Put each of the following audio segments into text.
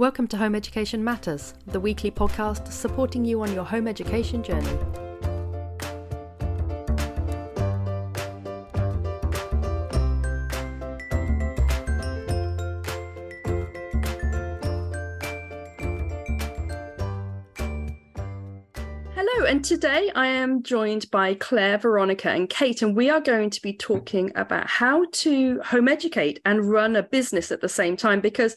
Welcome to Home Education Matters, the weekly podcast supporting you on your home education journey. Hello, and today I am joined by Claire, Veronica, and Kate, and we are going to be talking about how to home educate and run a business at the same time because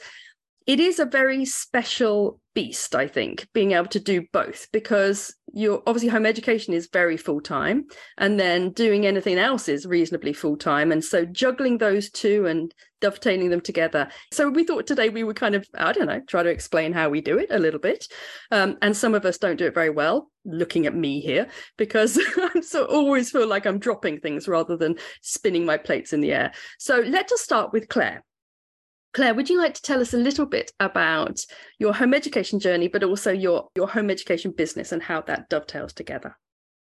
it is a very special beast, I think, being able to do both because you're obviously home education is very full time and then doing anything else is reasonably full time. And so juggling those two and dovetailing them together. So we thought today we would kind of, I don't know, try to explain how we do it a little bit. Um, and some of us don't do it very well, looking at me here, because I so always feel like I'm dropping things rather than spinning my plates in the air. So let us start with Claire. Claire, would you like to tell us a little bit about your home education journey, but also your, your home education business and how that dovetails together?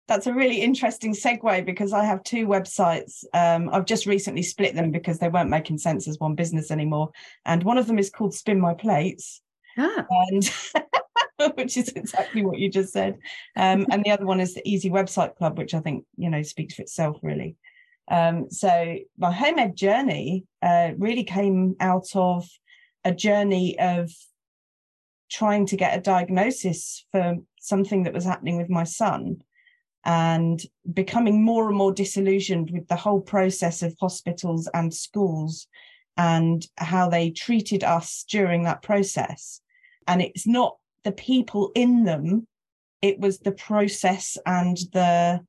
That's a really interesting segue because I have two websites. Um, I've just recently split them because they weren't making sense as one business anymore. And one of them is called Spin My Plates. Ah. And which is exactly what you just said. Um, and the other one is the Easy Website Club, which I think, you know, speaks for itself really. Um, so my home ed journey uh, really came out of a journey of trying to get a diagnosis for something that was happening with my son and becoming more and more disillusioned with the whole process of hospitals and schools and how they treated us during that process. And it's not the people in them, it was the process and the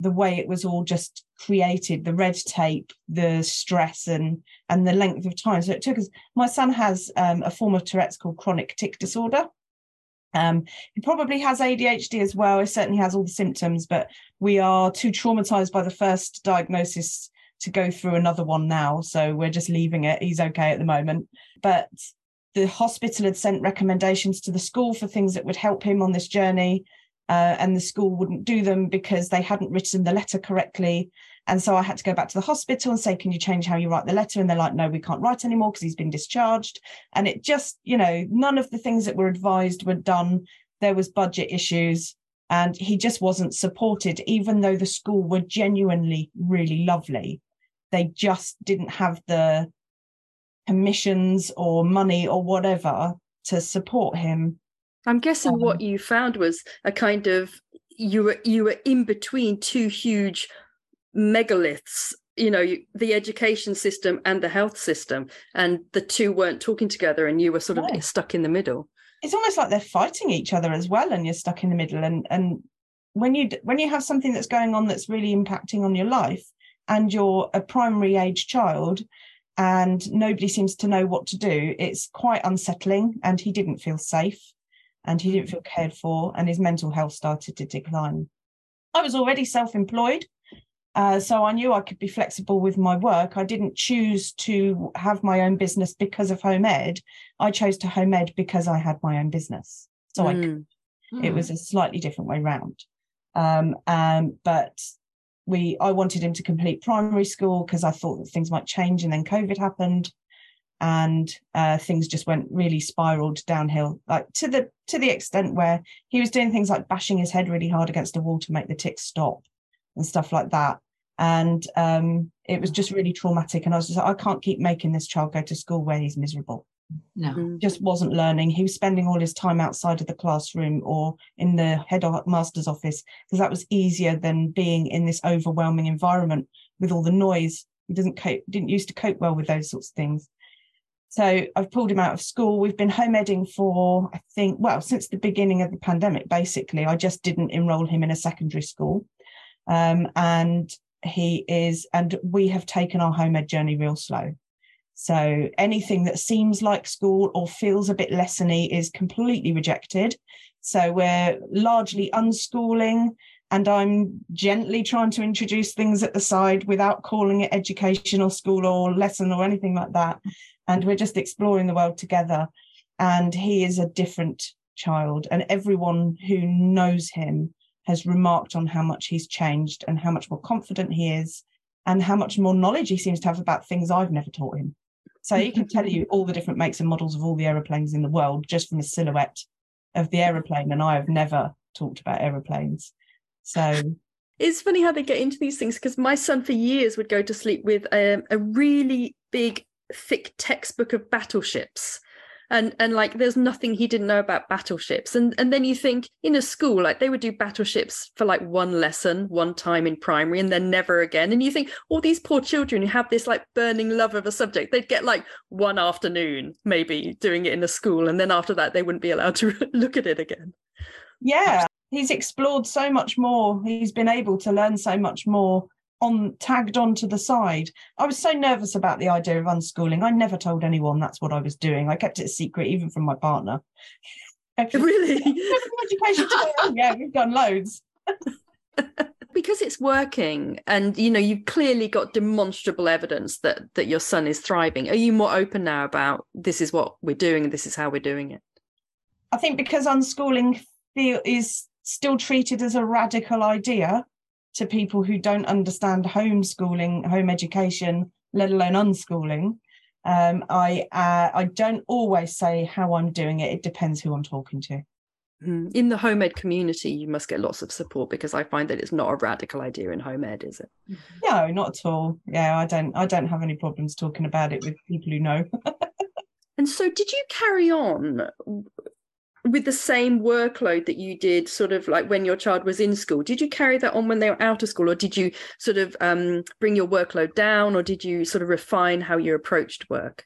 the way it was all just created the red tape the stress and and the length of time. So it took us my son has um, a form of tourette's called chronic tic disorder. Um, he probably has adhd as well he certainly has all the symptoms but we are too traumatized by the first diagnosis to go through another one now. So we're just leaving it. He's okay at the moment. But the hospital had sent recommendations to the school for things that would help him on this journey uh, and the school wouldn't do them because they hadn't written the letter correctly. And so I had to go back to the hospital and say, Can you change how you write the letter? And they're like, No, we can't write anymore because he's been discharged. And it just, you know, none of the things that were advised were done. There was budget issues and he just wasn't supported, even though the school were genuinely really lovely. They just didn't have the permissions or money or whatever to support him. I'm guessing um, what you found was a kind of you were you were in between two huge megaliths you know the education system and the health system and the two weren't talking together and you were sort of stuck in the middle. It's almost like they're fighting each other as well and you're stuck in the middle and and when you when you have something that's going on that's really impacting on your life and you're a primary age child and nobody seems to know what to do it's quite unsettling and he didn't feel safe and he didn't feel cared for, and his mental health started to decline. I was already self employed. Uh, so I knew I could be flexible with my work. I didn't choose to have my own business because of home ed. I chose to home ed because I had my own business. So mm. I could. Mm. It was a slightly different way round. Um, um, but we, I wanted him to complete primary school because I thought that things might change, and then COVID happened and uh, things just went really spiraled downhill like to the to the extent where he was doing things like bashing his head really hard against a wall to make the tics stop and stuff like that. And um, it was just really traumatic and i was just like i can't keep making this child go to school where he's miserable. No. Mm. just wasn't learning. He was spending all his time outside of the classroom or in the head master's office because that was easier than being in this overwhelming environment with all the noise. He doesn't cope didn't used to cope well with those sorts of things so I've pulled him out of school. We've been home edding for, I think, well, since the beginning of the pandemic, basically. I just didn't enroll him in a secondary school. Um, and he is, and we have taken our home ed journey real slow. So anything that seems like school or feels a bit lessony is completely rejected. So we're largely unschooling and I'm gently trying to introduce things at the side without calling it educational school or lesson or anything like that and we're just exploring the world together. And he is a different child, and everyone who knows him has remarked on how much he's changed and how much more confident he is, and how much more knowledge he seems to have about things I've never taught him. So he can tell you all the different makes and models of all the aeroplanes in the world just from a silhouette of the aeroplane. And I have never talked about aeroplanes. So it's funny how they get into these things because my son for years would go to sleep with a, a really big, thick textbook of battleships. And and like there's nothing he didn't know about battleships. And and then you think in a school like they would do battleships for like one lesson one time in primary and then never again. And you think all these poor children who have this like burning love of a subject they'd get like one afternoon maybe doing it in a school. And then after that they wouldn't be allowed to look at it again. Yeah he's explored so much more. He's been able to learn so much more on tagged onto the side. I was so nervous about the idea of unschooling. I never told anyone that's what I was doing. I kept it a secret, even from my partner. Really? Education oh, yeah, we've done loads. because it's working and you know you've clearly got demonstrable evidence that that your son is thriving are you more open now about this is what we're doing and this is how we're doing it i think because unschooling feel is still treated as a radical idea to people who don't understand homeschooling, home education, let alone unschooling. Um, I uh, I don't always say how I'm doing it. It depends who I'm talking to. Hmm. In the home ed community, you must get lots of support because I find that it's not a radical idea in home ed, is it? No, not at all. Yeah, I don't. I don't have any problems talking about it with people who know. and so, did you carry on with the same workload that you did sort of like when your child was in school did you carry that on when they were out of school or did you sort of um, bring your workload down or did you sort of refine how you approached work?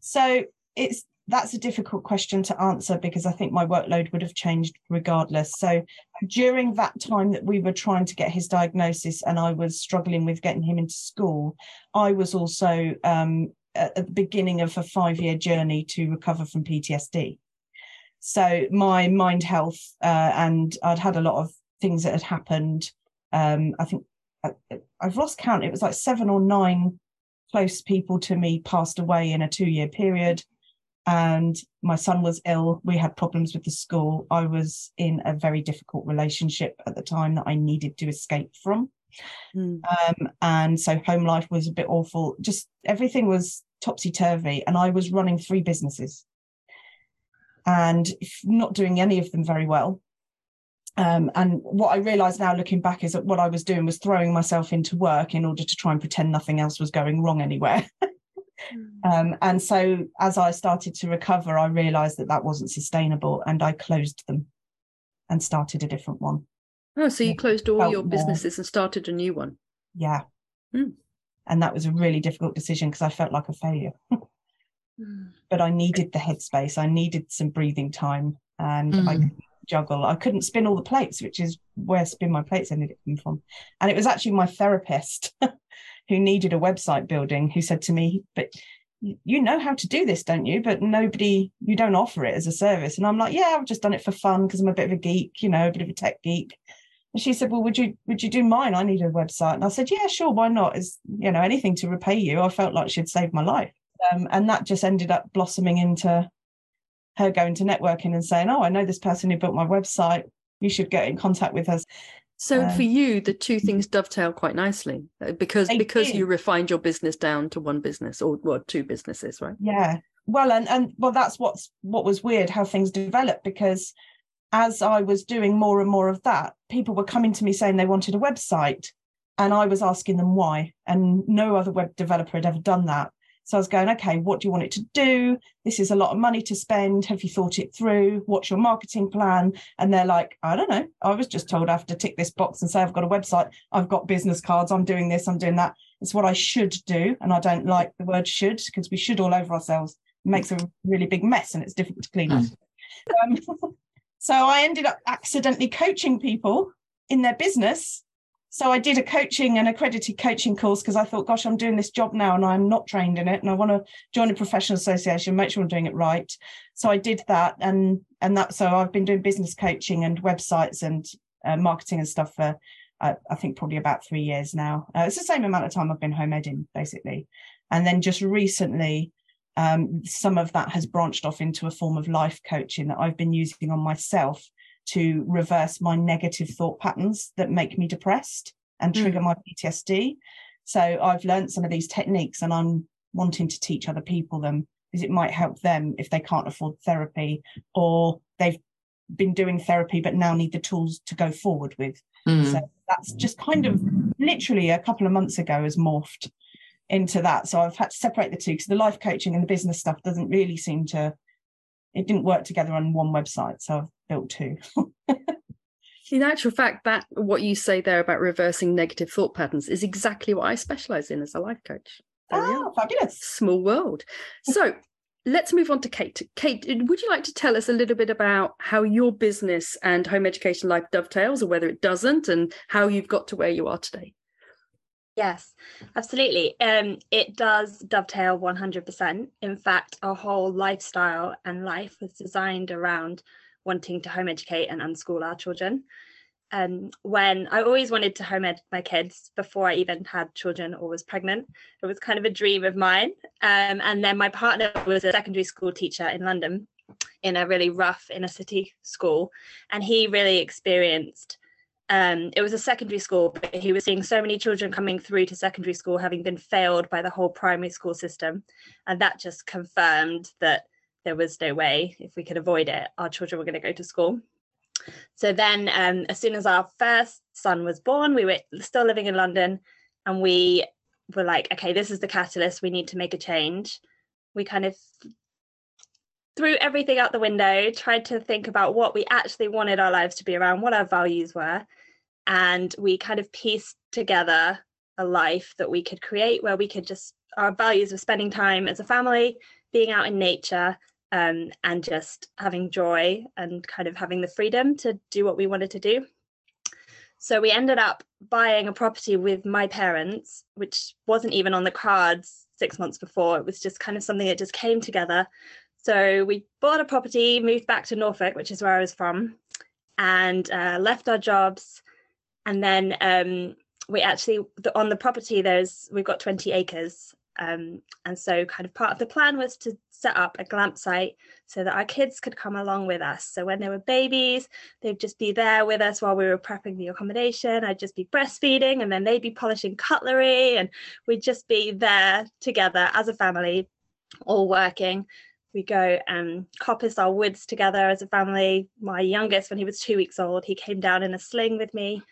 So it's that's a difficult question to answer because i think my workload would have changed regardless. So during that time that we were trying to get his diagnosis and i was struggling with getting him into school i was also um, at the beginning of a five year journey to recover from ptsd so my mind health, uh, and I'd had a lot of things that had happened. Um, I think I, I've lost count. It was like seven or nine close people to me passed away in a two year period. And my son was ill. We had problems with the school. I was in a very difficult relationship at the time that I needed to escape from. Mm. Um, and so home life was a bit awful. Just everything was topsy turvy. And I was running three businesses and not doing any of them very well. Um, and what I realized now looking back is that what I was doing was throwing myself into work in order to try and pretend nothing else was going wrong anywhere. Hmm. um, and so as I started to recover, I realized that that wasn't sustainable and I closed them and started a different one. Oh, so you closed all your businesses more. and started a new one? Yeah. Mm. And that was a really difficult decision because I felt like a failure. but I needed the headspace. I needed some breathing time and mm. I juggle. I couldn't spin all the plates, which is where spin my plates ended up coming from. And it was actually my therapist who needed a website building who said to me, but you know how to do this, don't you? But nobody, you don't offer it as a service. And I'm like, yeah, I've just done it for fun because I'm a bit of a geek, you know, a bit of a tech geek. And she said, well, would you, would you do mine? I need a website. And I said, yeah, sure. Why not? Is, you know, anything to repay you. I felt like she'd saved my life. Um, and that just ended up blossoming into her going to networking and saying, Oh, I know this person who built my website. You should get in contact with us. So um, for you, the two things dovetail quite nicely uh, because because did. you refined your business down to one business or well, two businesses, right? Yeah. Well, and and well, that's what's what was weird how things developed because as I was doing more and more of that, people were coming to me saying they wanted a website, and I was asking them why, and no other web developer had ever done that. So I was going, okay, what do you want it to do? This is a lot of money to spend. Have you thought it through? What's your marketing plan? And they're like, I don't know. I was just told I have to tick this box and say I've got a website. I've got business cards. I'm doing this. I'm doing that. It's what I should do. And I don't like the word should because we should all over ourselves. It makes a really big mess and it's difficult to clean up. Mm. Um, so I ended up accidentally coaching people in their business so I did a coaching and accredited coaching course because I thought, gosh, I'm doing this job now and I'm not trained in it, and I want to join a professional association, make sure I'm doing it right. So I did that, and and that. So I've been doing business coaching and websites and uh, marketing and stuff for, uh, I think probably about three years now. Uh, it's the same amount of time I've been home eding basically, and then just recently. Um, some of that has branched off into a form of life coaching that I've been using on myself to reverse my negative thought patterns that make me depressed and hmm. trigger mm. my PTSD. So I've learned some of these techniques and I'm wanting to teach other people them because it might help them if they can't afford therapy or they've been doing therapy but now need the tools to go forward with. Mm. So that's just kind of literally a couple of months ago has morphed into that. So I've had to separate the two because the life coaching and the business stuff doesn't really seem to it didn't work together on one website. So I've built two. in actual fact, that what you say there about reversing negative thought patterns is exactly what I specialize in as a life coach. Oh, fabulous. Small world. So let's move on to Kate. Kate, would you like to tell us a little bit about how your business and home education life dovetails or whether it doesn't and how you've got to where you are today? Yes, absolutely. Um, it does dovetail 100%. In fact, our whole lifestyle and life was designed around wanting to home educate and unschool our children um, when I always wanted to home ed my kids before I even had children or was pregnant. It was kind of a dream of mine. Um, and then my partner was a secondary school teacher in London in a really rough inner city school. And he really experienced um, it was a secondary school, but he was seeing so many children coming through to secondary school having been failed by the whole primary school system. And that just confirmed that there was no way, if we could avoid it, our children were going to go to school. So then, um, as soon as our first son was born, we were still living in London and we were like, okay, this is the catalyst. We need to make a change. We kind of threw everything out the window, tried to think about what we actually wanted our lives to be around, what our values were. And we kind of pieced together a life that we could create where we could just, our values of spending time as a family, being out in nature, um, and just having joy and kind of having the freedom to do what we wanted to do. So we ended up buying a property with my parents, which wasn't even on the cards six months before. It was just kind of something that just came together. So we bought a property, moved back to Norfolk, which is where I was from, and uh, left our jobs. And then um, we actually on the property there's we've got 20 acres um, and so, kind of part of the plan was to set up a glamp site so that our kids could come along with us. So, when they were babies, they'd just be there with us while we were prepping the accommodation. I'd just be breastfeeding, and then they'd be polishing cutlery, and we'd just be there together as a family, all working. We go and coppice our woods together as a family. My youngest, when he was two weeks old, he came down in a sling with me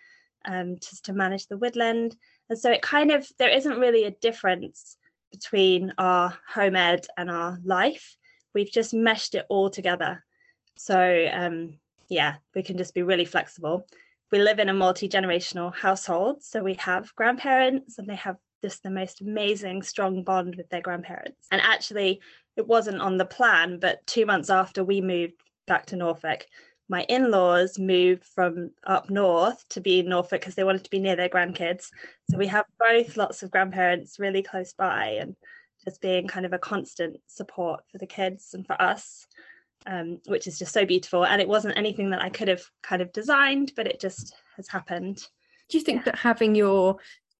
um, just to manage the woodland. And so it kind of, there isn't really a difference between our home ed and our life. We've just meshed it all together. So, um, yeah, we can just be really flexible. We live in a multi generational household. So, we have grandparents and they have just the most amazing, strong bond with their grandparents. And actually, it wasn't on the plan, but two months after we moved back to Norfolk, my in-laws moved from up north to be in Norfolk because they wanted to be near their grandkids. So we have both lots of grandparents really close by and just being kind of a constant support for the kids and for us, um, which is just so beautiful. And it wasn't anything that I could have kind of designed, but it just has happened. Do you think yeah. that having your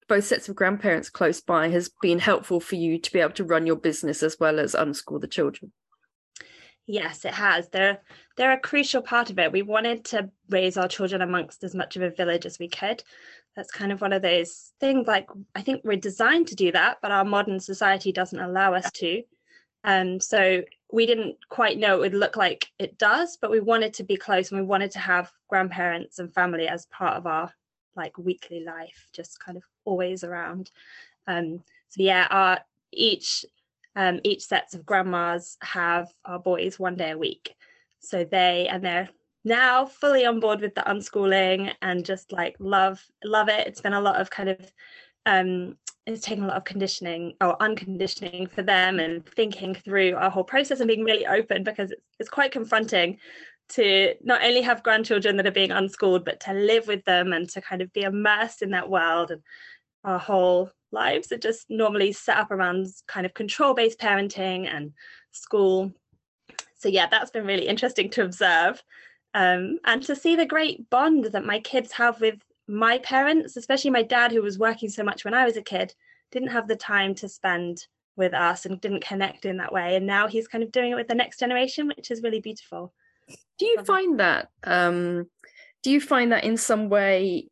both sets of grandparents close by has been helpful for you to be able to run your business as well as unschool the children? Yes, it has. They're they're a crucial part of it. We wanted to raise our children amongst as much of a village as we could. That's kind of one of those things. Like I think we're designed to do that, but our modern society doesn't allow us to. Um, so we didn't quite know it would look like it does, but we wanted to be close and we wanted to have grandparents and family as part of our like weekly life, just kind of always around. Um, so yeah, our each um, each sets of grandmas have our boys one day a week. So they and they're now fully on board with the unschooling and just like love love it. It's been a lot of kind of um, it's taken a lot of conditioning or unconditioning for them and thinking through our whole process and being really open because it's, it's quite confronting to not only have grandchildren that are being unschooled but to live with them and to kind of be immersed in that world and our whole lives are just normally set up around kind of control based parenting and school. So, yeah, that's been really interesting to observe um, and to see the great bond that my kids have with my parents, especially my dad, who was working so much when I was a kid, didn't have the time to spend with us and didn't connect in that way. And now he's kind of doing it with the next generation, which is really beautiful. Do you find that? Um, do you find that in some way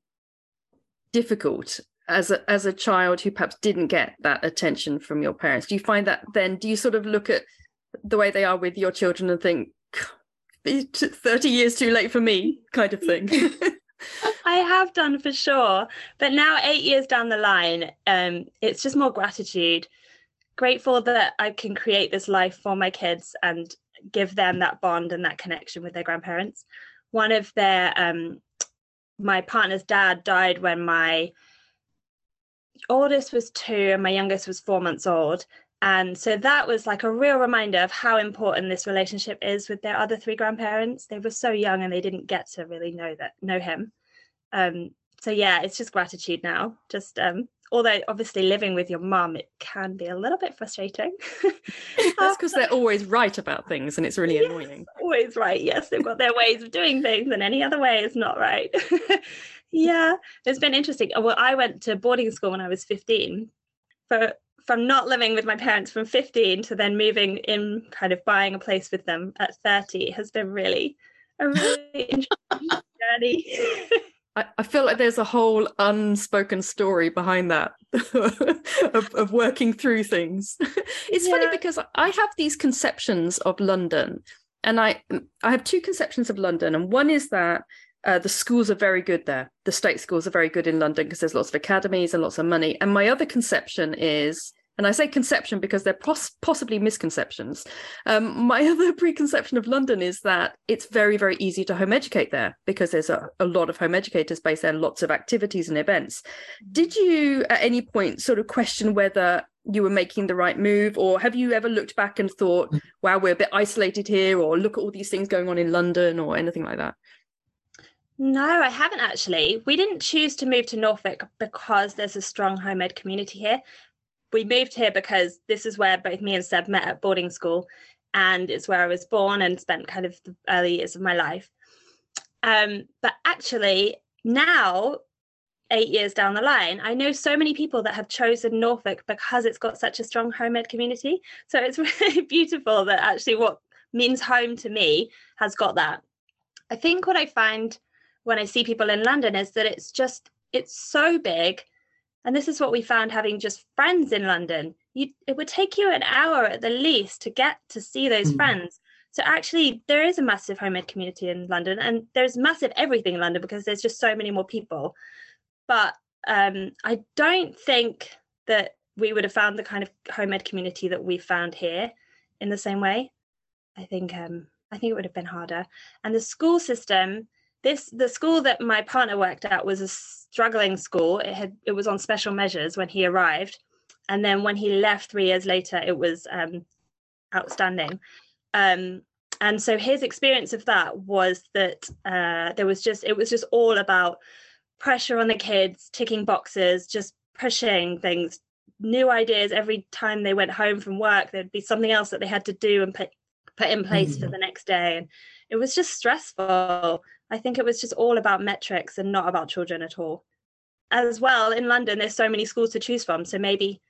difficult as a as a child who perhaps didn't get that attention from your parents? Do you find that then do you sort of look at the way they are with your children and think 30 years too late for me kind of thing? I have done for sure. But now, eight years down the line, um, it's just more gratitude. Grateful that I can create this life for my kids and give them that bond and that connection with their grandparents. One of their, um, my partner's dad died when my oldest was two and my youngest was four months old. And so that was like a real reminder of how important this relationship is with their other three grandparents. They were so young and they didn't get to really know that know him. Um, so yeah, it's just gratitude now. Just um, although obviously living with your mum, it can be a little bit frustrating. That's because they're always right about things and it's really yes, annoying. Always right. Yes, they've got their ways of doing things and any other way is not right. yeah, it's been interesting. Oh, well, I went to boarding school when I was 15 for from not living with my parents from 15 to then moving in kind of buying a place with them at 30 has been really a really interesting journey I, I feel like there's a whole unspoken story behind that of, of working through things it's yeah. funny because i have these conceptions of london and i i have two conceptions of london and one is that uh, the schools are very good there. The state schools are very good in London because there's lots of academies and lots of money. And my other conception is, and I say conception because they're pos- possibly misconceptions. Um, my other preconception of London is that it's very, very easy to home educate there because there's a, a lot of home educators based there and lots of activities and events. Did you at any point sort of question whether you were making the right move or have you ever looked back and thought wow we're a bit isolated here or look at all these things going on in london or anything like that no, I haven't actually. We didn't choose to move to Norfolk because there's a strong home ed community here. We moved here because this is where both me and Seb met at boarding school, and it's where I was born and spent kind of the early years of my life. Um, but actually, now, eight years down the line, I know so many people that have chosen Norfolk because it's got such a strong home ed community. So it's really beautiful that actually what means home to me has got that. I think what I find when I see people in London is that it's just it's so big. And this is what we found having just friends in London. You, it would take you an hour at the least to get to see those mm. friends. So actually, there is a massive home ed community in London, and there's massive everything in London because there's just so many more people. But um, I don't think that we would have found the kind of home ed community that we found here in the same way. I think um, I think it would have been harder. And the school system this the school that my partner worked at was a struggling school. It had it was on special measures when he arrived. And then when he left three years later it was um, outstanding. Um, and so his experience of that was that uh, there was just it was just all about pressure on the kids ticking boxes just pushing things new ideas. Every time they went home from work there'd be something else that they had to do and put put in place mm-hmm. for the next day. And it was just stressful I think it was just all about metrics and not about children at all. As well, in London, there's so many schools to choose from. So maybe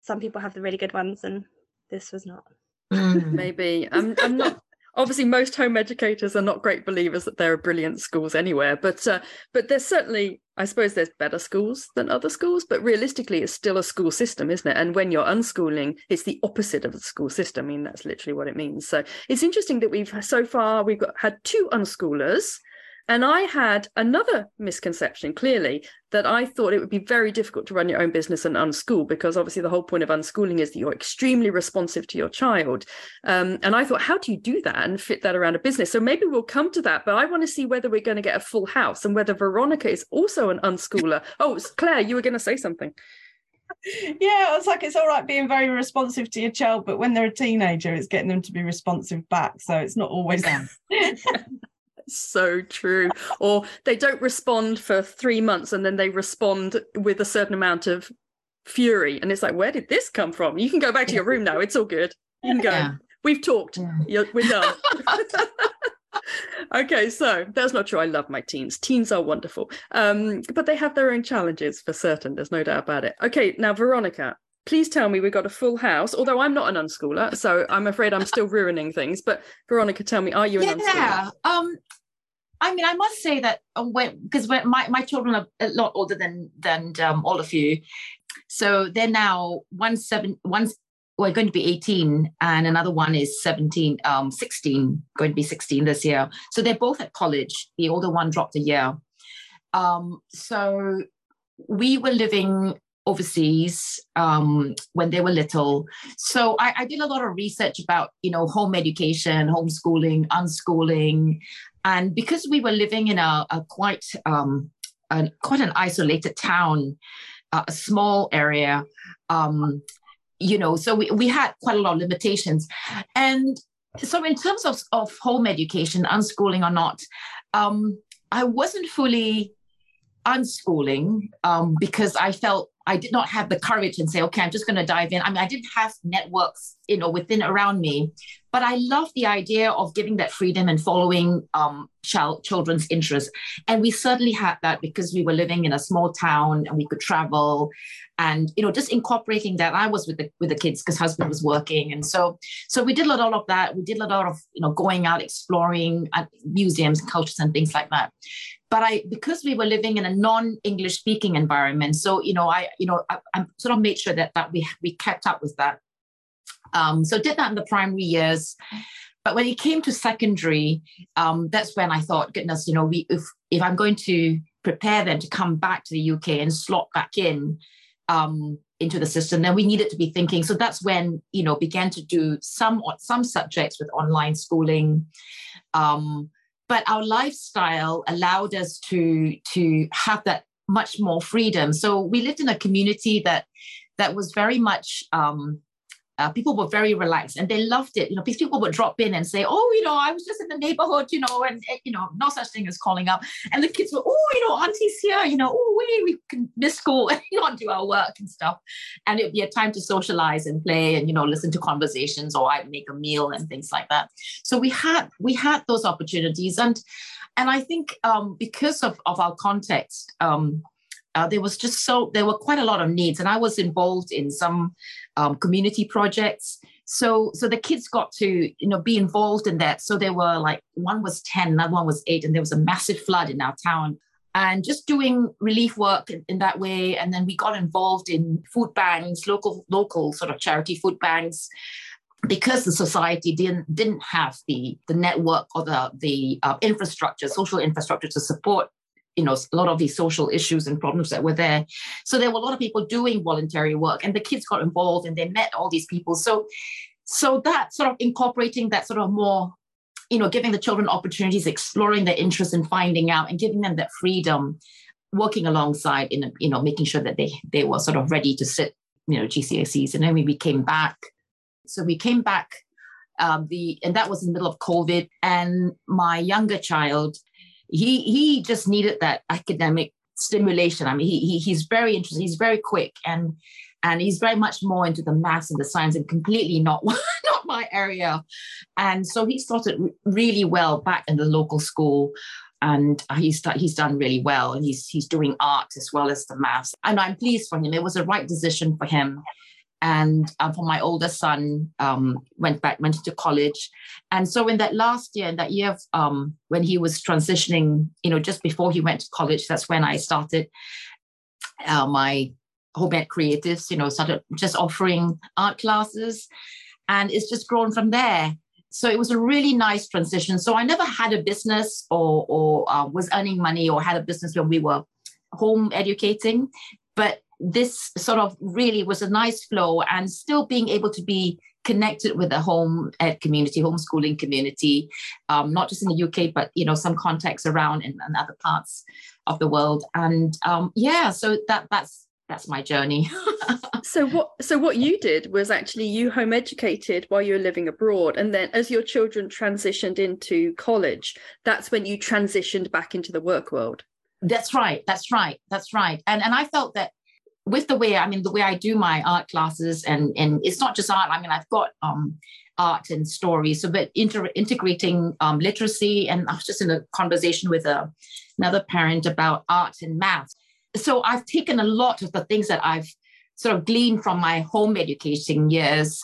some people have the really good ones and this was not. Mm. maybe. I'm, I'm not obviously most home educators are not great believers that there are brilliant schools anywhere but uh, but there's certainly i suppose there's better schools than other schools but realistically it's still a school system isn't it? And when you're unschooling it's the opposite of the school system. I mean that's literally what it means. So it's interesting that we've so far we've got had two unschoolers and I had another misconception, clearly, that I thought it would be very difficult to run your own business and unschool, because obviously the whole point of unschooling is that you're extremely responsive to your child. Um, and I thought, how do you do that and fit that around a business? So maybe we'll come to that, but I want to see whether we're going to get a full house and whether Veronica is also an unschooler. Oh, Claire, you were going to say something. Yeah, it's like it's all right being very responsive to your child, but when they're a teenager, it's getting them to be responsive back. So it's not always. so true. Or they don't respond for three months and then they respond with a certain amount of fury. And it's like, where did this come from? You can go back to your room now. It's all good. You can go. Yeah. We've talked. Yeah. we're done. okay, so that's not true. I love my teens. Teens are wonderful. Um, but they have their own challenges for certain. There's no doubt about it. Okay, now, Veronica, please tell me we got a full house. Although I'm not an unschooler, so I'm afraid I'm still ruining things. But Veronica, tell me, are you an unschooler? yeah, unschooler? Um, I mean, I must say that uh, when because when my, my children are a lot older than than um, all of you, so they're now one seven one well, going to be 18 and another one is 17 um 16 going to be 16 this year so they're both at college the older one dropped a year um so we were living overseas um, when they were little. So I, I, did a lot of research about, you know, home education, homeschooling, unschooling, and because we were living in a, a quite um, a, quite an isolated town, uh, a small area, um, you know, so we, we had quite a lot of limitations, and so in terms of, of home education, unschooling or not, um, I wasn't fully unschooling um, because I felt I did not have the courage and say, okay, I'm just going to dive in. I mean, I didn't have networks, you know, within around me, but I love the idea of giving that freedom and following um, child children's interests. And we certainly had that because we were living in a small town and we could travel, and you know, just incorporating that. I was with the with the kids because husband was working, and so so we did a lot of that. We did a lot of you know going out exploring museums, cultures, and things like that but I because we were living in a non-English speaking environment, so you know, I you know I, I, sort of made sure that that we we kept up with that. Um, so did that in the primary years, but when it came to secondary, um, that's when I thought, goodness, you know, we if if I'm going to prepare them to come back to the UK and slot back in um, into the system, then we needed to be thinking. So that's when you know began to do some some subjects with online schooling. Um, but our lifestyle allowed us to to have that much more freedom so we lived in a community that that was very much um, uh, people were very relaxed and they loved it. You know, people would drop in and say, "Oh, you know, I was just in the neighborhood, you know, and, and you know, no such thing as calling up." And the kids were, "Oh, you know, auntie's here, you know, oh, we we can miss school and not do our work and stuff." And it'd be a time to socialize and play and you know listen to conversations or I'd make a meal and things like that. So we had we had those opportunities and and I think um, because of of our context. Um, uh, there was just so there were quite a lot of needs and i was involved in some um, community projects. So so the kids got to you know be involved in that. So there were like one was 10 another one was 8 and there was a massive flood in our town. And just doing relief work in, in that way and then we got involved in food banks local local sort of charity food banks. Because the society didn't didn't have the the network or the the uh, infrastructure social infrastructure to support you know a lot of these social issues and problems that were there. So there were a lot of people doing voluntary work and the kids got involved and they met all these people. So so that sort of incorporating that sort of more you know giving the children opportunities exploring their interests and finding out and giving them that freedom working alongside in you know making sure that they they were sort of ready to sit you know gcse's and then we came back. So we came back um, the and that was in the middle of covid. And my younger child he he just needed that academic stimulation. I mean, he, he he's very interested. He's very quick and and he's very much more into the maths and the science and completely not not my area. And so he started really well back in the local school and he's he's done really well and he's he's doing art as well as the maths and i'm pleased for him it was the right decision for him and um, for my older son um, went back went to college. And so in that last year in that year of, um, when he was transitioning you know just before he went to college that's when i started uh, my home ed creatives you know started just offering art classes. And it's just grown from there. So it was a really nice transition. So i never had a business or or uh, was earning money or had a business when we were home educating. But this sort of really was a nice flow and still being able to be connected with the home ed community, homeschooling community, um, not just in the UK, but you know some contacts around in, in other parts of the world. And um, yeah, so that that's that's my journey. so what so what you did was actually you home educated while you were living abroad, and then as your children transitioned into college, that's when you transitioned back into the work world. That's right. That's right. That's right. And and I felt that with the way I mean the way I do my art classes and and it's not just art. I mean I've got um, art and stories. So but inter- integrating um, literacy and I was just in a conversation with a, another parent about art and math. So I've taken a lot of the things that I've sort of gleaned from my home education years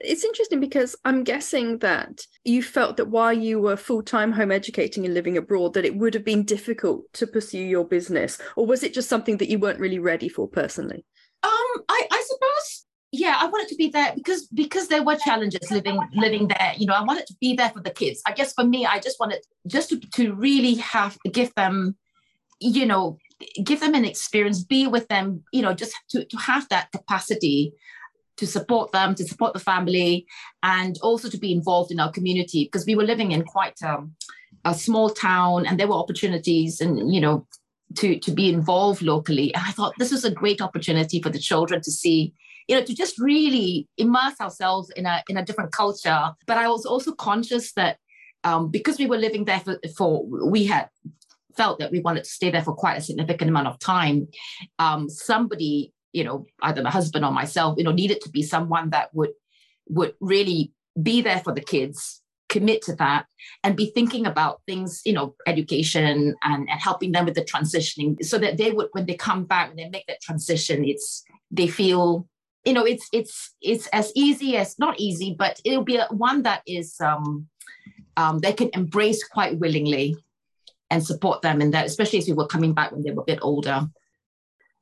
it's interesting because I'm guessing that you felt that while you were full time home educating and living abroad, that it would have been difficult to pursue your business, or was it just something that you weren't really ready for personally? Um, I, I suppose, yeah, I wanted to be there because because there were challenges living living there. You know, I wanted to be there for the kids. I guess for me, I just wanted just to, to really have give them, you know, give them an experience, be with them, you know, just to, to have that capacity to support them, to support the family, and also to be involved in our community because we were living in quite um, a small town and there were opportunities and, you know, to, to be involved locally. And I thought this was a great opportunity for the children to see, you know, to just really immerse ourselves in a, in a different culture. But I was also conscious that um, because we were living there for, for we had felt that we wanted to stay there for quite a significant amount of time, um, somebody, you know, either my husband or myself, you know, needed to be someone that would would really be there for the kids, commit to that, and be thinking about things, you know, education and, and helping them with the transitioning, so that they would, when they come back, when they make that transition, it's they feel you know it's it's it's as easy as not easy but it'll be a, one that is um, um, they can embrace quite willingly and support them in that, especially as we were coming back when they were a bit older.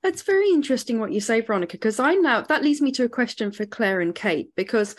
That's very interesting what you say, Veronica, because I now that leads me to a question for Claire and Kate, because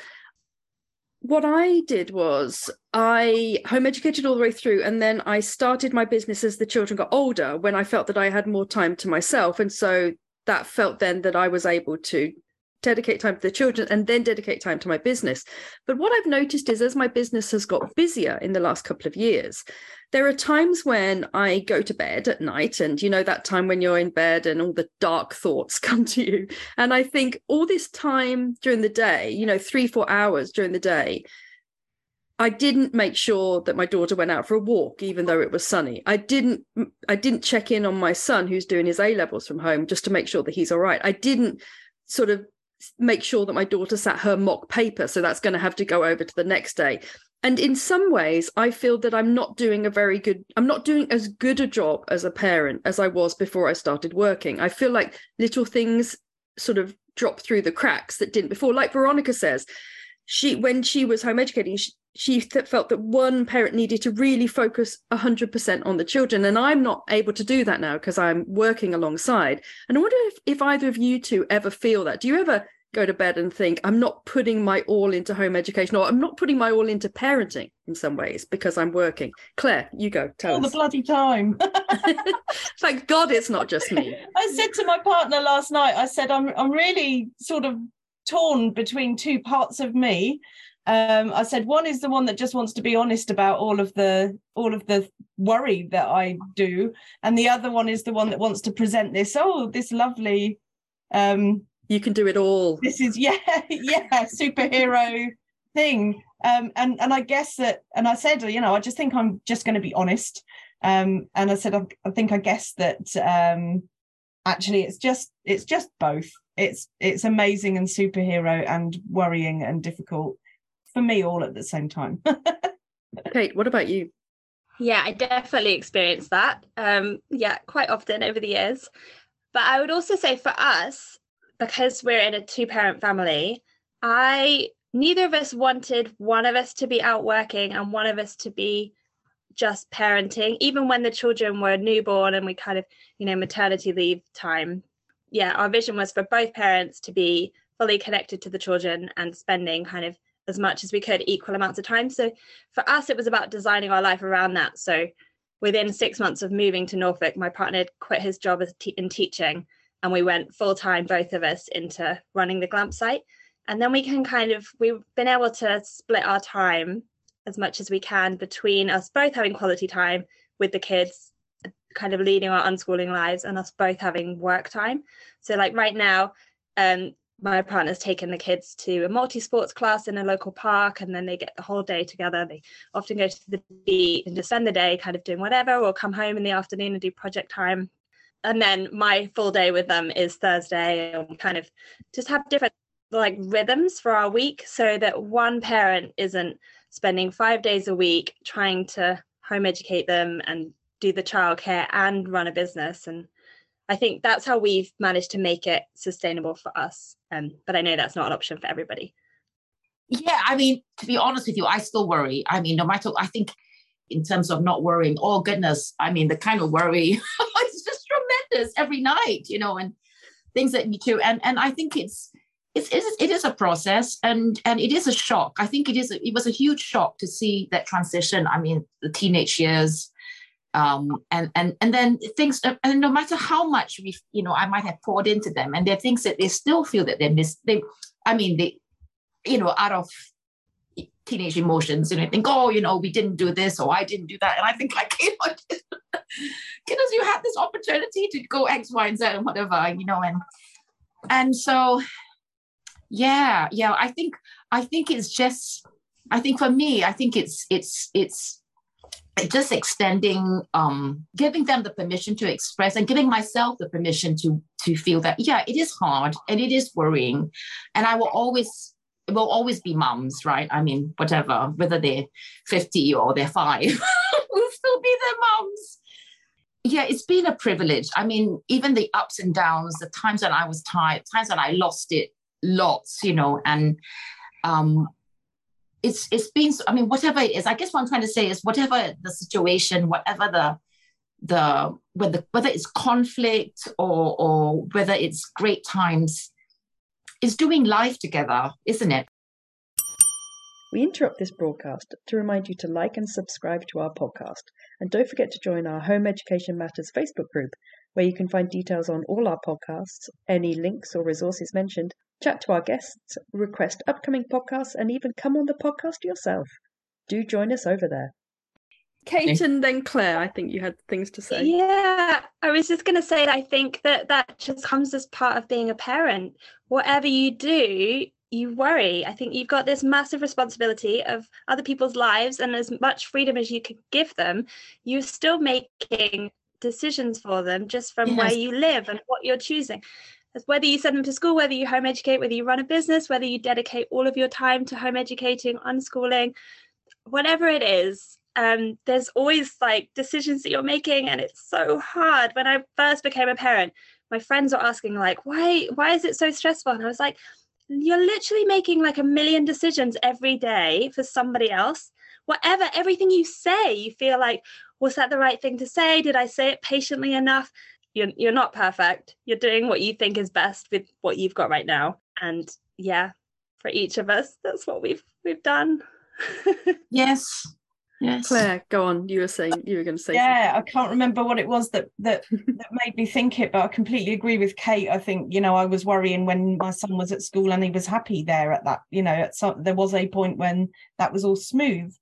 what I did was I home educated all the way through, and then I started my business as the children got older when I felt that I had more time to myself. And so that felt then that I was able to dedicate time to the children and then dedicate time to my business. But what I've noticed is as my business has got busier in the last couple of years, there are times when I go to bed at night, and you know, that time when you're in bed and all the dark thoughts come to you. And I think all this time during the day, you know, three, four hours during the day, I didn't make sure that my daughter went out for a walk, even though it was sunny. I didn't I didn't check in on my son who's doing his A levels from home just to make sure that he's all right. I didn't sort of make sure that my daughter sat her mock paper. So that's going to have to go over to the next day. And in some ways, I feel that I'm not doing a very good, I'm not doing as good a job as a parent as I was before I started working. I feel like little things sort of drop through the cracks that didn't before. Like Veronica says, she when she was home educating, she, she th- felt that one parent needed to really focus 100% on the children. And i'm not able to do that now because i'm working alongside. And i wonder if, if either of you two ever feel that. Do you ever go to bed and think i'm not putting my all into home education or i'm not putting my all into parenting in some ways because i'm working? Claire you go. Tell all us. the bloody time. Thank god it's not just me. I said to my partner last night i said i'm, I'm really sort of torn between two parts of me um, I said one is the one that just wants to be honest about all of the all of the worry that I do, and the other one is the one that wants to present this oh this lovely. Um, you can do it all. This is yeah yeah superhero thing, um, and and I guess that and I said you know I just think I'm just going to be honest, um, and I said I, I think I guess that um, actually it's just it's just both it's it's amazing and superhero and worrying and difficult for me all at the same time. Kate, what about you? Yeah, I definitely experienced that. Um, yeah, quite often over the years. But I would also say for us, because we're in a two parent family, I neither of us wanted one of us to be out working and one of us to be just parenting, even when the children were newborn and we kind of, you know, maternity leave time. Yeah, our vision was for both parents to be fully connected to the children and spending kind of as much as we could equal amounts of time. So for us it was about designing our life around that. So within six months of moving to norfolk my partner quit his job in teaching and we went full time both of us into running the glamp site. And then we can kind of we've been able to split our time as much as we can between us both having quality time with the kids kind of leading our unschooling lives and us both having work time. So like right now um my partner's taken the kids to a multi-sports class in a local park and then they get the whole day together. They often go to the beach and just spend the day kind of doing whatever or come home in the afternoon and do project time. And then my full day with them is thursday and kind of just have different like rhythms for our week so that one parent isn't spending five days a week trying to home educate them and do the childcare and run a business and I think that's how we've managed to make it sustainable for us. Um, but I know that's not an option for everybody. Yeah, I mean, to be honest with you, I still worry. I mean, no matter, I think in terms of not worrying, oh goodness, I mean, the kind of worry, it's just tremendous every night, you know, and things that you do. And and I think it's it's it is, it is a process and and it is a shock. I think it is a, it was a huge shock to see that transition. I mean, the teenage years, um, and and and then things and no matter how much we you know I might have poured into them, and there are things that they still feel that they miss. They, I mean, they, you know, out of teenage emotions, you know, think, oh, you know, we didn't do this or I didn't do that, and I think like, you know, kiddos, you had this opportunity to go X, Y, and Z, and whatever, you know, and and so, yeah, yeah, I think I think it's just, I think for me, I think it's it's it's just extending um giving them the permission to express and giving myself the permission to to feel that yeah it is hard and it is worrying. And i will always will always be mums right? I mean whatever whether they're 50 or they're five will still be their mums yeah it's been a privilege. I mean even the ups and downs the times when i was tired times when i lost it lots you know and um it's it's been i mean whatever it is i guess what i'm trying to say is whatever the situation whatever the the whether whether it's conflict or or whether it's great times is doing life together isn't it? We interrupt this broadcast to remind you to like and subscribe to our podcast. And don't forget to join our home education matters facebook group where you can find details on all our podcasts any links or resources mentioned chat to our guests, request upcoming podcasts, and even come on the podcast yourself. Do join us over there. Kate and then Claire, I think you had things to say. Yeah, I was just going to say, I think that that just comes as part of being a parent. Whatever you do, you worry. I think you've got this massive responsibility of other people's lives, and as much freedom as you can give them, you're still making decisions for them just from yes. where you live and what you're choosing whether you send them to school, whether you home educate, whether you run a business, whether you dedicate all of your time to home educating, unschooling, whatever it is, um, there's always like decisions that you're making, and it's so hard. When I first became a parent, my friends were asking like, "Why? Why is it so stressful?" And I was like, "You're literally making like a million decisions every day for somebody else." Whatever, everything you say, you feel like, was that the right thing to say? Did I say it patiently enough? you're you're not perfect. You're doing what you think is best with what you've got right now. And yeah, for each of us, that's what we've we've done. yes. Yes. Claire, go on. You were saying you were going to say. Yeah, something. I can't remember what it was that that that made me think it, but I completely agree with Kate. I think you know I was worrying when my son was at school and he was happy there at that. You know, at some there was a point when that was all smooth,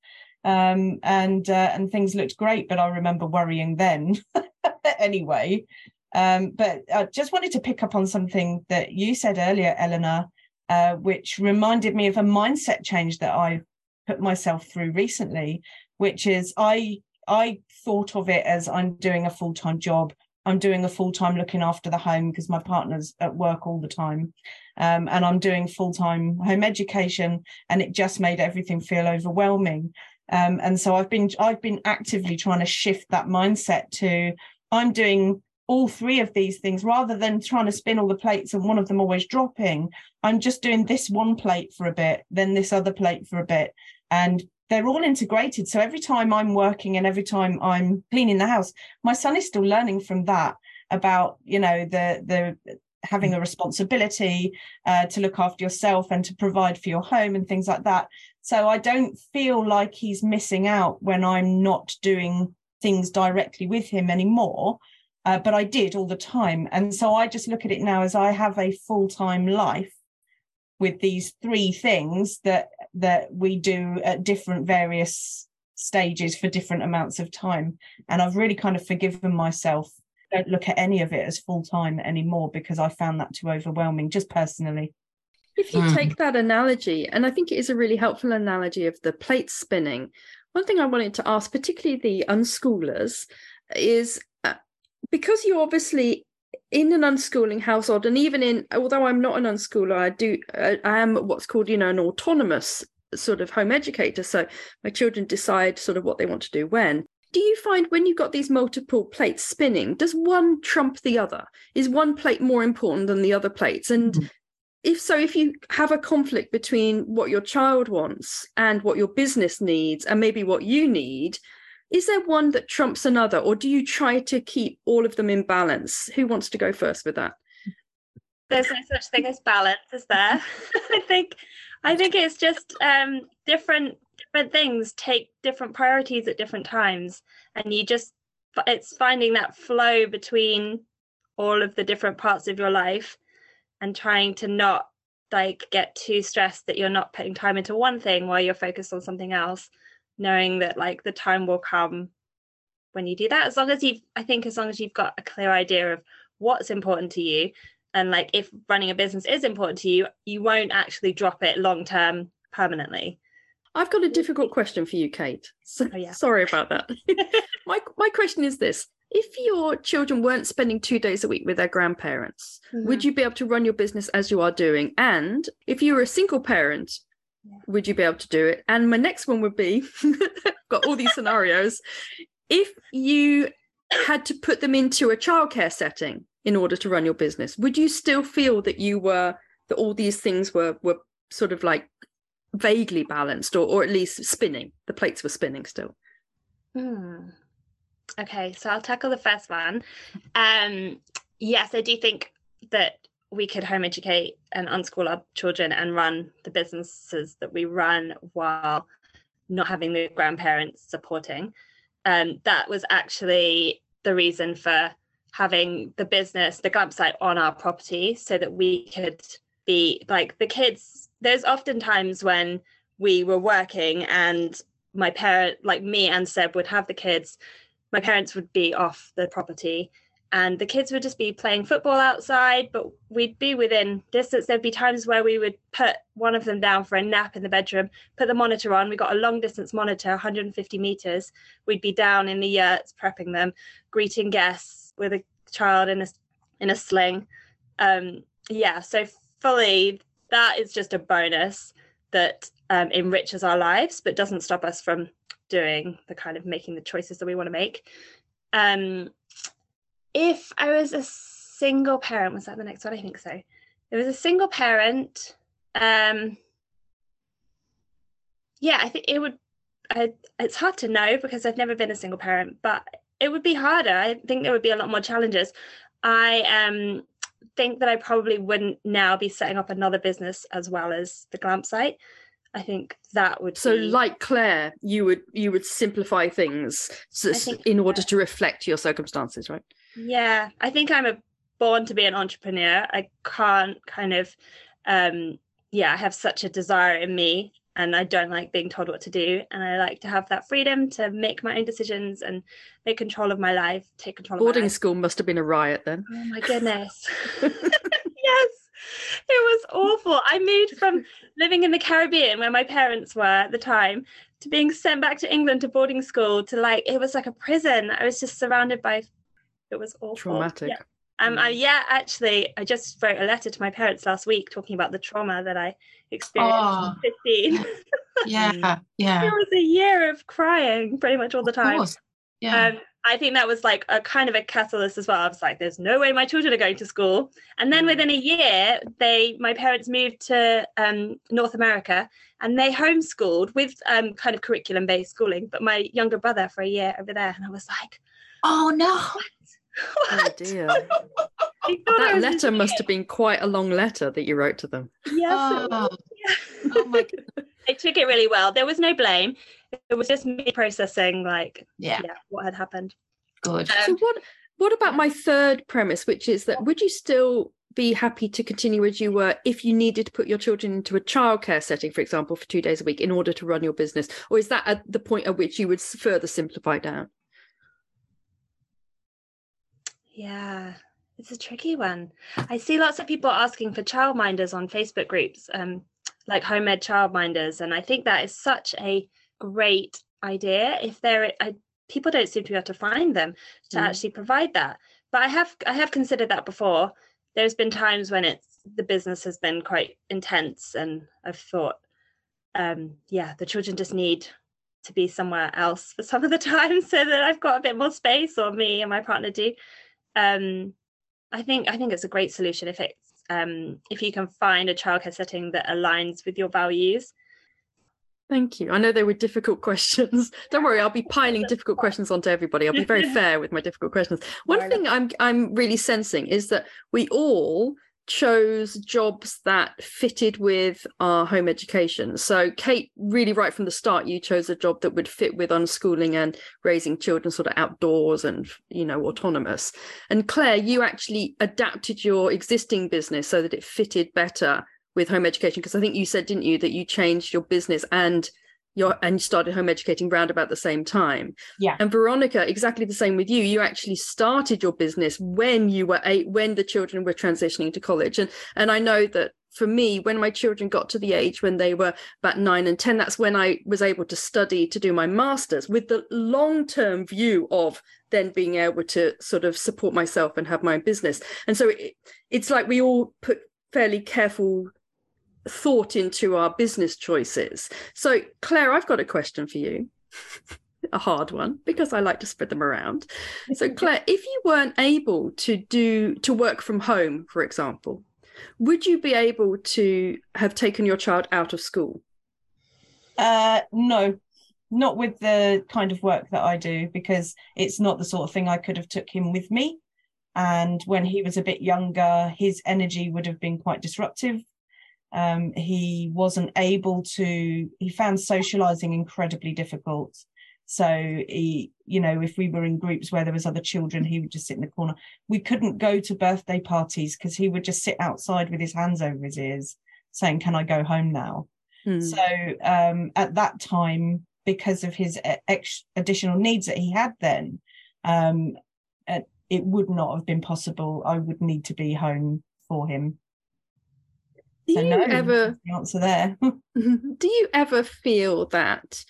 um, and uh, and things looked great. But I remember worrying then anyway. Um, but I just wanted to pick up on something that you said earlier, Eleanor, uh, which reminded me of a mindset change that I put myself through recently, which is I I thought of it as I'm doing a full time job. I'm doing a full time looking after the home because my partner's at work all the time. Um, and I'm doing full time home education, and it just made everything feel overwhelming. Um, and so I've been I've been actively trying to shift that mindset to I'm doing all three of these things rather than trying to spin all the plates and one of them always dropping. I'm just doing this one plate for a bit, then this other plate for a bit. And they're all integrated. So every time I'm working and every time I'm cleaning the house, my son is still learning from that about, you know, the the having a responsibility uh, to look after yourself and to provide for your home and things like that. So I don't feel like he's missing out when I'm not doing things directly with him anymore. Uh, but I did all the time. And so I just look at it now as I have a full time life with these three things that that we do at different various stages for different amounts of time. And I've really kind of forgiven myself. Don't look at any of it as full time anymore because I found that too overwhelming, just personally. If you mm. take that analogy, and I think it is a really helpful analogy of the plate spinning, one thing I wanted to ask, particularly the unschoolers, is uh, because you obviously in an unschooling household, and even in although I'm not an unschooler, I do uh, I am what's called you know an autonomous sort of home educator. So my children decide sort of what they want to do when. Do you find when you've got these multiple plates spinning, does one trump the other? Is one plate more important than the other plates? And mm-hmm. if so if you have a conflict between what your child wants and what your business needs and maybe what you need is there one that trumps another or do you try to keep all of them in balance? Who wants to go first with that? There's no such thing as balance is there? I think i think it's just um different different things take different priorities at different times and you just it's finding that flow between all of the different parts of your life and trying to not like get too stressed that you're not putting time into one thing while you're focused on something else knowing that like the time will come when you do that as long as you've i think as long as you've got a clear idea of what's important to you and like if running a business is important to you you won't actually drop it long term permanently. I've got a difficult question for you kate. So, oh, yeah. sorry about that. My my question is this. If your children weren't spending two days a week with their grandparents mm-hmm. would you be able to run your business as you are doing? And if you were a single parent would you be able to do it? And my next one would be got all these scenarios. If you had to put them into a childcare setting in order to run your business, would you still feel that you were that all these things were were sort of like vaguely balanced or or at least spinning? The plates were spinning still. Hmm. Okay, so I'll tackle the first one. Um, yes, I do think that we could home educate and unschool our children and run the businesses that we run while not having the grandparents supporting. Um, that was actually the reason for having the business, the glamp site on our property so that we could be like the kids. There's often times when we were working and my parent, like me and Seb, would have the kids. My parents would be off the property and the kids would just be playing football outside but we'd be within distance. There'd be times where we would put one of them down for a nap in the bedroom put the monitor on. We got a long distance monitor 150 meters. We'd be down in the yurts prepping them greeting guests with a child in a in a sling. Um yeah so fully that is just a bonus that um, enriches our lives but doesn't stop us from doing the kind of making the choices that we want to make. Um if I was a single parent, was that the next one? I think so. It was a single parent. Um, yeah, I think it would. I, it's hard to know because I've never been a single parent, but it would be harder. I think there would be a lot more challenges. I um, think that I probably wouldn't now be setting up another business as well as the glamp site. I think that would so be... like Claire, you would you would simplify things in order to reflect your circumstances, right? Yeah, I think I'm a born to be an entrepreneur. I can't kind of um yeah, I have such a desire in me and I don't like being told what to do and I like to have that freedom to make my own decisions and make control of my life, take control Boarding school must have been a riot then. Oh my goodness. yes. It was awful. I moved from living in the Caribbean where my parents were at the time to being sent back to England to boarding school to like it was like a prison. I was just surrounded by it was awful. Traumatic. Yeah. Um, I, yeah, actually, I just wrote a letter to my parents last week talking about the trauma that I experienced oh, 15. yeah, yeah. It was a year of crying pretty much all the time. Yeah. Um, I think that was like a kind of a catalyst as well. I was like, there's no way my children are going to school. And then mm. within a year, they my parents moved to um, North America and they homeschooled with um, kind of curriculum based schooling, but my younger brother for a year over there. And I was like, oh no. What? Oh dear. that letter must have been quite a long letter that you wrote to them. Yes. Oh, yeah. oh my God. they took it really well. There was no blame. It was just me processing like yeah, yeah what had happened. Good. Um, so what what about my third premise, which is that would you still be happy to continue as you were if you needed to put your children into a childcare setting, for example, for two days a week in order to run your business? Or is that at the point at which you would further simplify down? Yeah, it's a tricky one. I see lots of people asking for childminders on Facebook groups, um, like home ed childminders, and I think that is such a great idea. If there, I, people don't seem to be able to find them to mm. actually provide that. But I have, I have considered that before. There's been times when it's the business has been quite intense, and I've thought, um, yeah, the children just need to be somewhere else for some of the time so that I've got a bit more space, or me and my partner do um, I think I think it's a great solution if it's um, if you can find a childcare setting that aligns with your values. Thank you. I know they were difficult questions. Don't worry, I'll be piling difficult questions onto everybody. I'll be very fair with my difficult questions. One thing I'm I'm really sensing is that we all chose jobs that fitted with our home education. So, Kate, really right from the start, you chose a job that would fit with unschooling and raising children sort of outdoors and, you know, autonomous. And Claire, you actually adapted your existing business so that it fitted better with home education. Because I think you said, didn't you, that you changed your business and your and you started home educating round about the same time. Yeah. And Veronica, exactly the same with you. You actually started your business when you were eight, when the children were transitioning to college. And and I know that for me, when my children got to the age when they were about nine and 10, that's when I was able to study to do my master's with the long term view of then being able to sort of support myself and have my own business. And so it, it's like we all put fairly careful thought into our business choices. So, Claire, I've got a question for you. a hard one because I like to spread them around. So, Claire, if you weren't able to do to work from home, for example, would you be able to have taken your child out of school? Uh, no, not with the kind of work that I do because it's not the sort of thing I could have took him with me. And when he was a bit younger, his energy would have been quite disruptive um, he wasn't able to, he found socializing incredibly difficult. So he, you know, if we were in groups where there was other children, he would just sit in the corner. We couldn't go to birthday parties because he would just sit outside with his hands over his ears saying, can I go home now? Hmm. So um, at that time, because of his ex- additional needs that he had then, um, it would not have been possible. I would need to be home for him. Do so you no, ever the answer there? do you ever feel that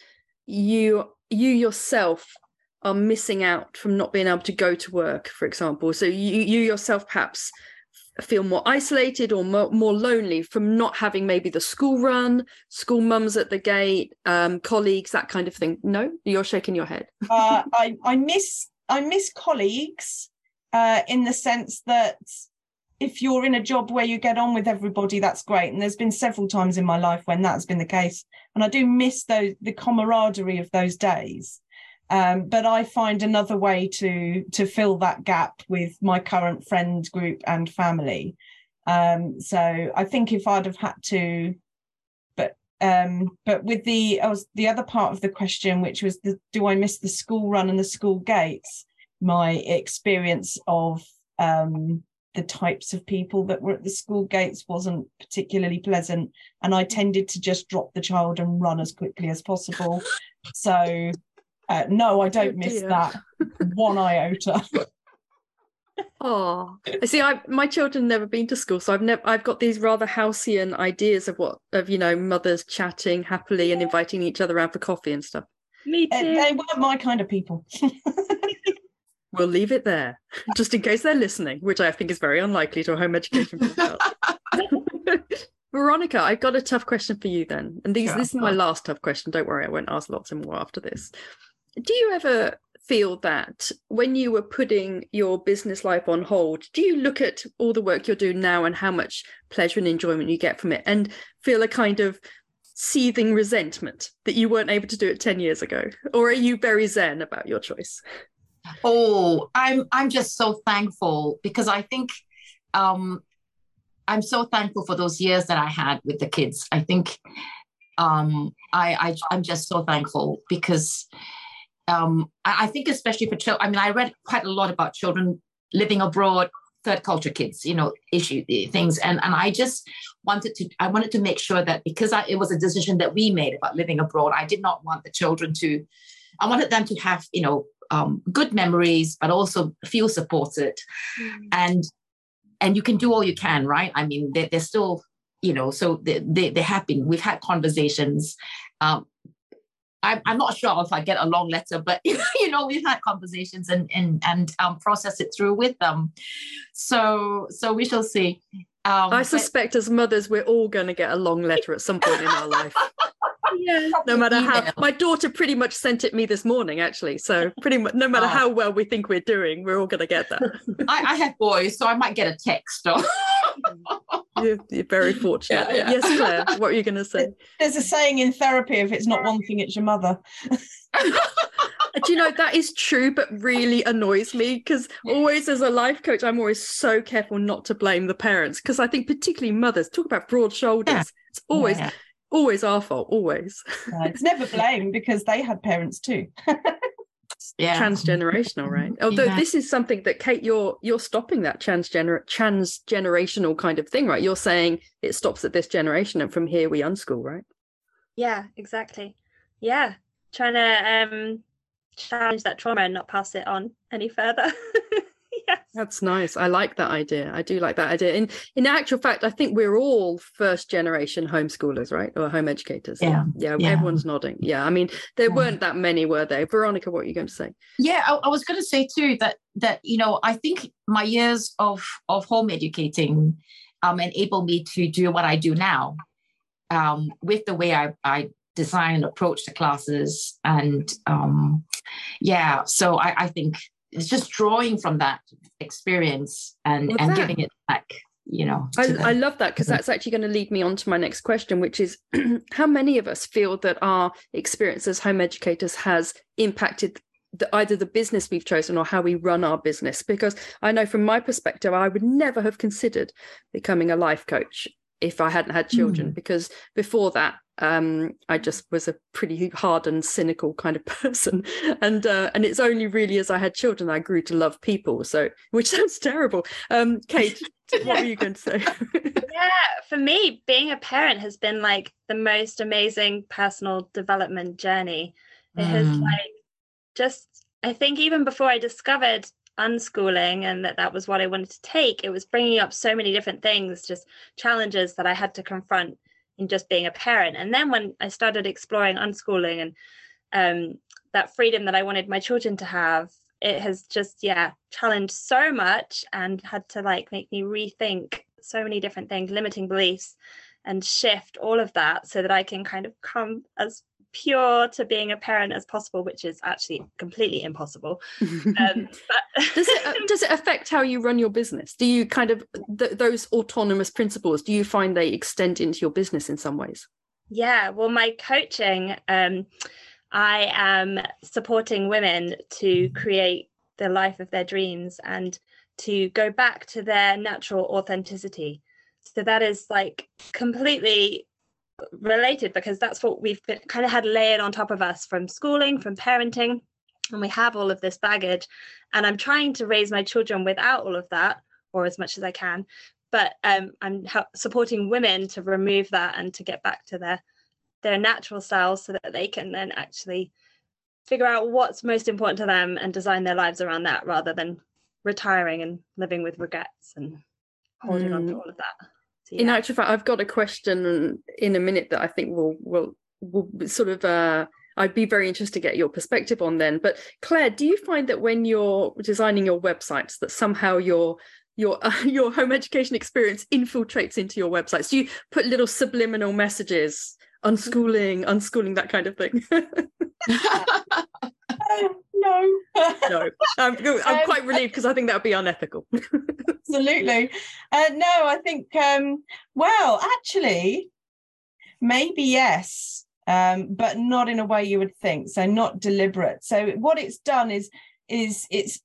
you you yourself are missing out from not being able to go to work, for example? So you you yourself perhaps feel more isolated or more, more lonely from not having maybe the school run, school mums at the gate, um, colleagues, that kind of thing. No, you're shaking your head. uh, I I miss I miss colleagues uh, in the sense that if you're in a job where you get on with everybody, that's great. And there's been several times in my life when that's been the case. And I do miss those the camaraderie of those days. Um, but I find another way to to fill that gap with my current friend group and family. Um, so I think if I'd have had to, but um, but with the I was the other part of the question, which was the do I miss the school run and the school gates? My experience of um, the types of people that were at the school gates wasn't particularly pleasant and i tended to just drop the child and run as quickly as possible. So uh, no i don't oh, miss that one iota. Oh I see i my children never been to school so i've never i've got these rather halcyon ideas of what of you know mothers chatting happily and inviting each other around for coffee and stuff. Me too. Uh, they weren't my kind of people we'll leave it there just in case they're listening, which I think is very unlikely to a home education Veronica, I've got a tough question for you then. And these, this is my last tough question. Don't worry, I won't ask lots more after this. Do you ever feel that when you were putting your business life on hold, do you look at all the work you're doing now and how much pleasure and enjoyment you get from it and feel a kind of seething resentment that you weren't able to do it 10 years ago? Or are you very zen about your choice? Oh, I'm I'm just so thankful because I think um, I'm so thankful for those years that I had with the kids. I think um, I, I I'm just so thankful because um, I, I think especially for children. I mean, I read quite a lot about children living abroad, third culture kids, you know, issue things, and and I just wanted to I wanted to make sure that because I, it was a decision that we made about living abroad, I did not want the children to. I wanted them to have, you know, um, good memories, but also feel supported. Mm. And and you can do all you can, right? I mean, they're, they're still, you know, so they, they, they have been, we've had conversations. Um, I'm, I'm not sure if I get a long letter, but you know, we've had conversations and and and um, process it through with them. So so we shall see. Um, I suspect but... as mothers, we're all going to get a long letter at some point in our life. yeah. No matter email. how my daughter pretty much sent it me this morning, actually. So pretty much no matter oh. how well we think we're doing, we're all gonna get that. I, I have boys, so I might get a text or you're, you're, very fortunate. Yeah, yeah. Yes, Claire, what are you going to say? There's a saying in therapy if it's not one thing, it's your mother. Do you know that is true, but really annoys me because always as a life coach, I'm always so careful not to blame the parents because I think particularly mothers talk about broad shoulders. Yeah. It's always yeah. Always our fault, always. it's never blame because they had parents too. yeah. transgenerational, right? Although yeah. this is something that Kate, you're you're stopping that transgener transgenerational kind of thing, right? You're saying it stops at this generation, and from here we unschool, right? Yeah, exactly. Yeah, trying to um challenge that trauma and not pass it on any further. That's nice. I like that idea. I do like that idea. In in actual fact, I think we're all first generation homeschoolers, right? Or home educators. Yeah. Yeah. yeah. Everyone's nodding. Yeah. I mean, there yeah. weren't that many, were there? Veronica, what are you going to say? Yeah, I, I was going to say too that that you know I think my years of of home educating um enable me to do what I do now um with the way I I design and approach the classes and um yeah so I, I think it's just drawing from that experience and and that? giving it back you know I, the, I love that because that's actually going to lead me on to my next question which is how many of us feel that our experience as home educators has impacted the, either the business we've chosen or how we run our business because i know from my perspective i would never have considered becoming a life coach if i hadn't had children mm. because before that um, I just was a pretty hard and cynical kind of person, and uh, and it's only really as I had children I grew to love people. So, which sounds terrible. Um, Kate, what were you going to say? yeah, for me, being a parent has been like the most amazing personal development journey. It mm. has like just I think even before I discovered unschooling and that that was what I wanted to take, it was bringing up so many different things, just challenges that I had to confront in just being a parent. And then when I started exploring unschooling and um, that freedom that I wanted my children to have, it has just, yeah, challenged so much and had to like make me rethink so many different things, limiting beliefs and shift all of that so that I can kind of come as pure to being a parent as possible, which is actually completely impossible. Um, but does it uh, does it affect how you run your business? Do you kind of th- those autonomous principles? Do you find they extend into your business in some ways? Yeah, well, my coaching, um, I am supporting women to create the life of their dreams and to go back to their natural authenticity. So that is like completely related because that's what we've been, kind of had layered on top of us from schooling, from parenting, and we have all of this baggage. And I'm trying to raise my children without all of that, or as much as I can. But um, I'm help, supporting women to remove that and to get back to their their natural selves, so that they can then actually figure out what's most important to them and design their lives around that, rather than retiring and living with regrets and holding mm. on to mm. all of that. So, yeah. In actual fact, I've got a question in a minute that I think will will will sort of uh, I'd be very interested to get your perspective on then. But Claire, do you find that when you're designing your websites that somehow your your uh, your home education experience infiltrates into your websites? Do you put little subliminal messages, unschooling, unschooling, that kind of thing? no. no. I'm, I'm um, quite relieved because I think that would be unethical. absolutely. Uh, no, I think, um, well, actually, maybe yes, um, but not in a way you would think. So not deliberate. So what it's done is is it's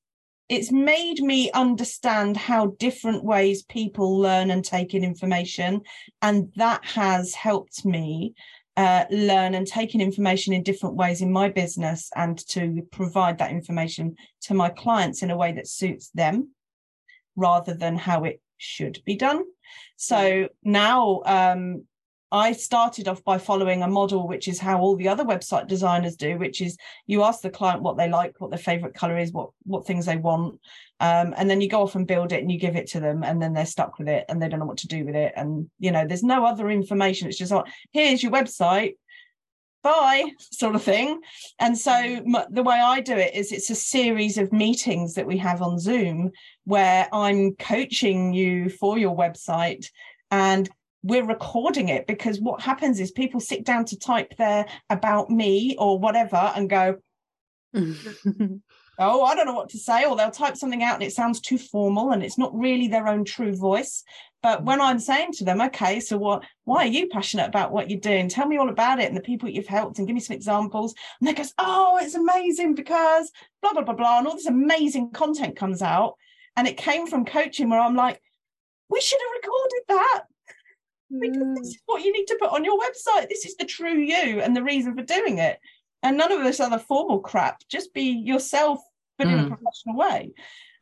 it's made me understand how different ways people learn and take in information, and that has helped me uh, learn and take in information in different ways in my business and to provide that information to my clients in a way that suits them rather than how it should be done. So now um, I started off by following a model, which is how all the other website designers do, which is you ask the client what they like, what their favorite color is, what what things they want, um, and then you go off and build it and you give it to them, and then they're stuck with it and they don't know what to do with it, and you know there's no other information. It's just like here's your website, bye sort of thing and so mm. the way i do it is it's a series of meetings that we have on zoom where i'm coaching you for your website and we're recording it because what happens is people sit down to type their about me or whatever and go oh i don't know what to say or they'll type something out and it sounds too formal and it's not really their own true voice But mm. when I'm saying to them, okay, so what why are you passionate about what you're doing? Tell me all about it and the people you've helped and give me some examples. And they goes, Oh, it's amazing because blah blah blah blah. And all this amazing content comes out. And it came from coaching where I'm like, we should have recorded that. Because mm. this is what you need to put on your website. This is the true you and the reason for doing it. And none of this other formal crap. Just be yourself, but mm. in a mm. professional way.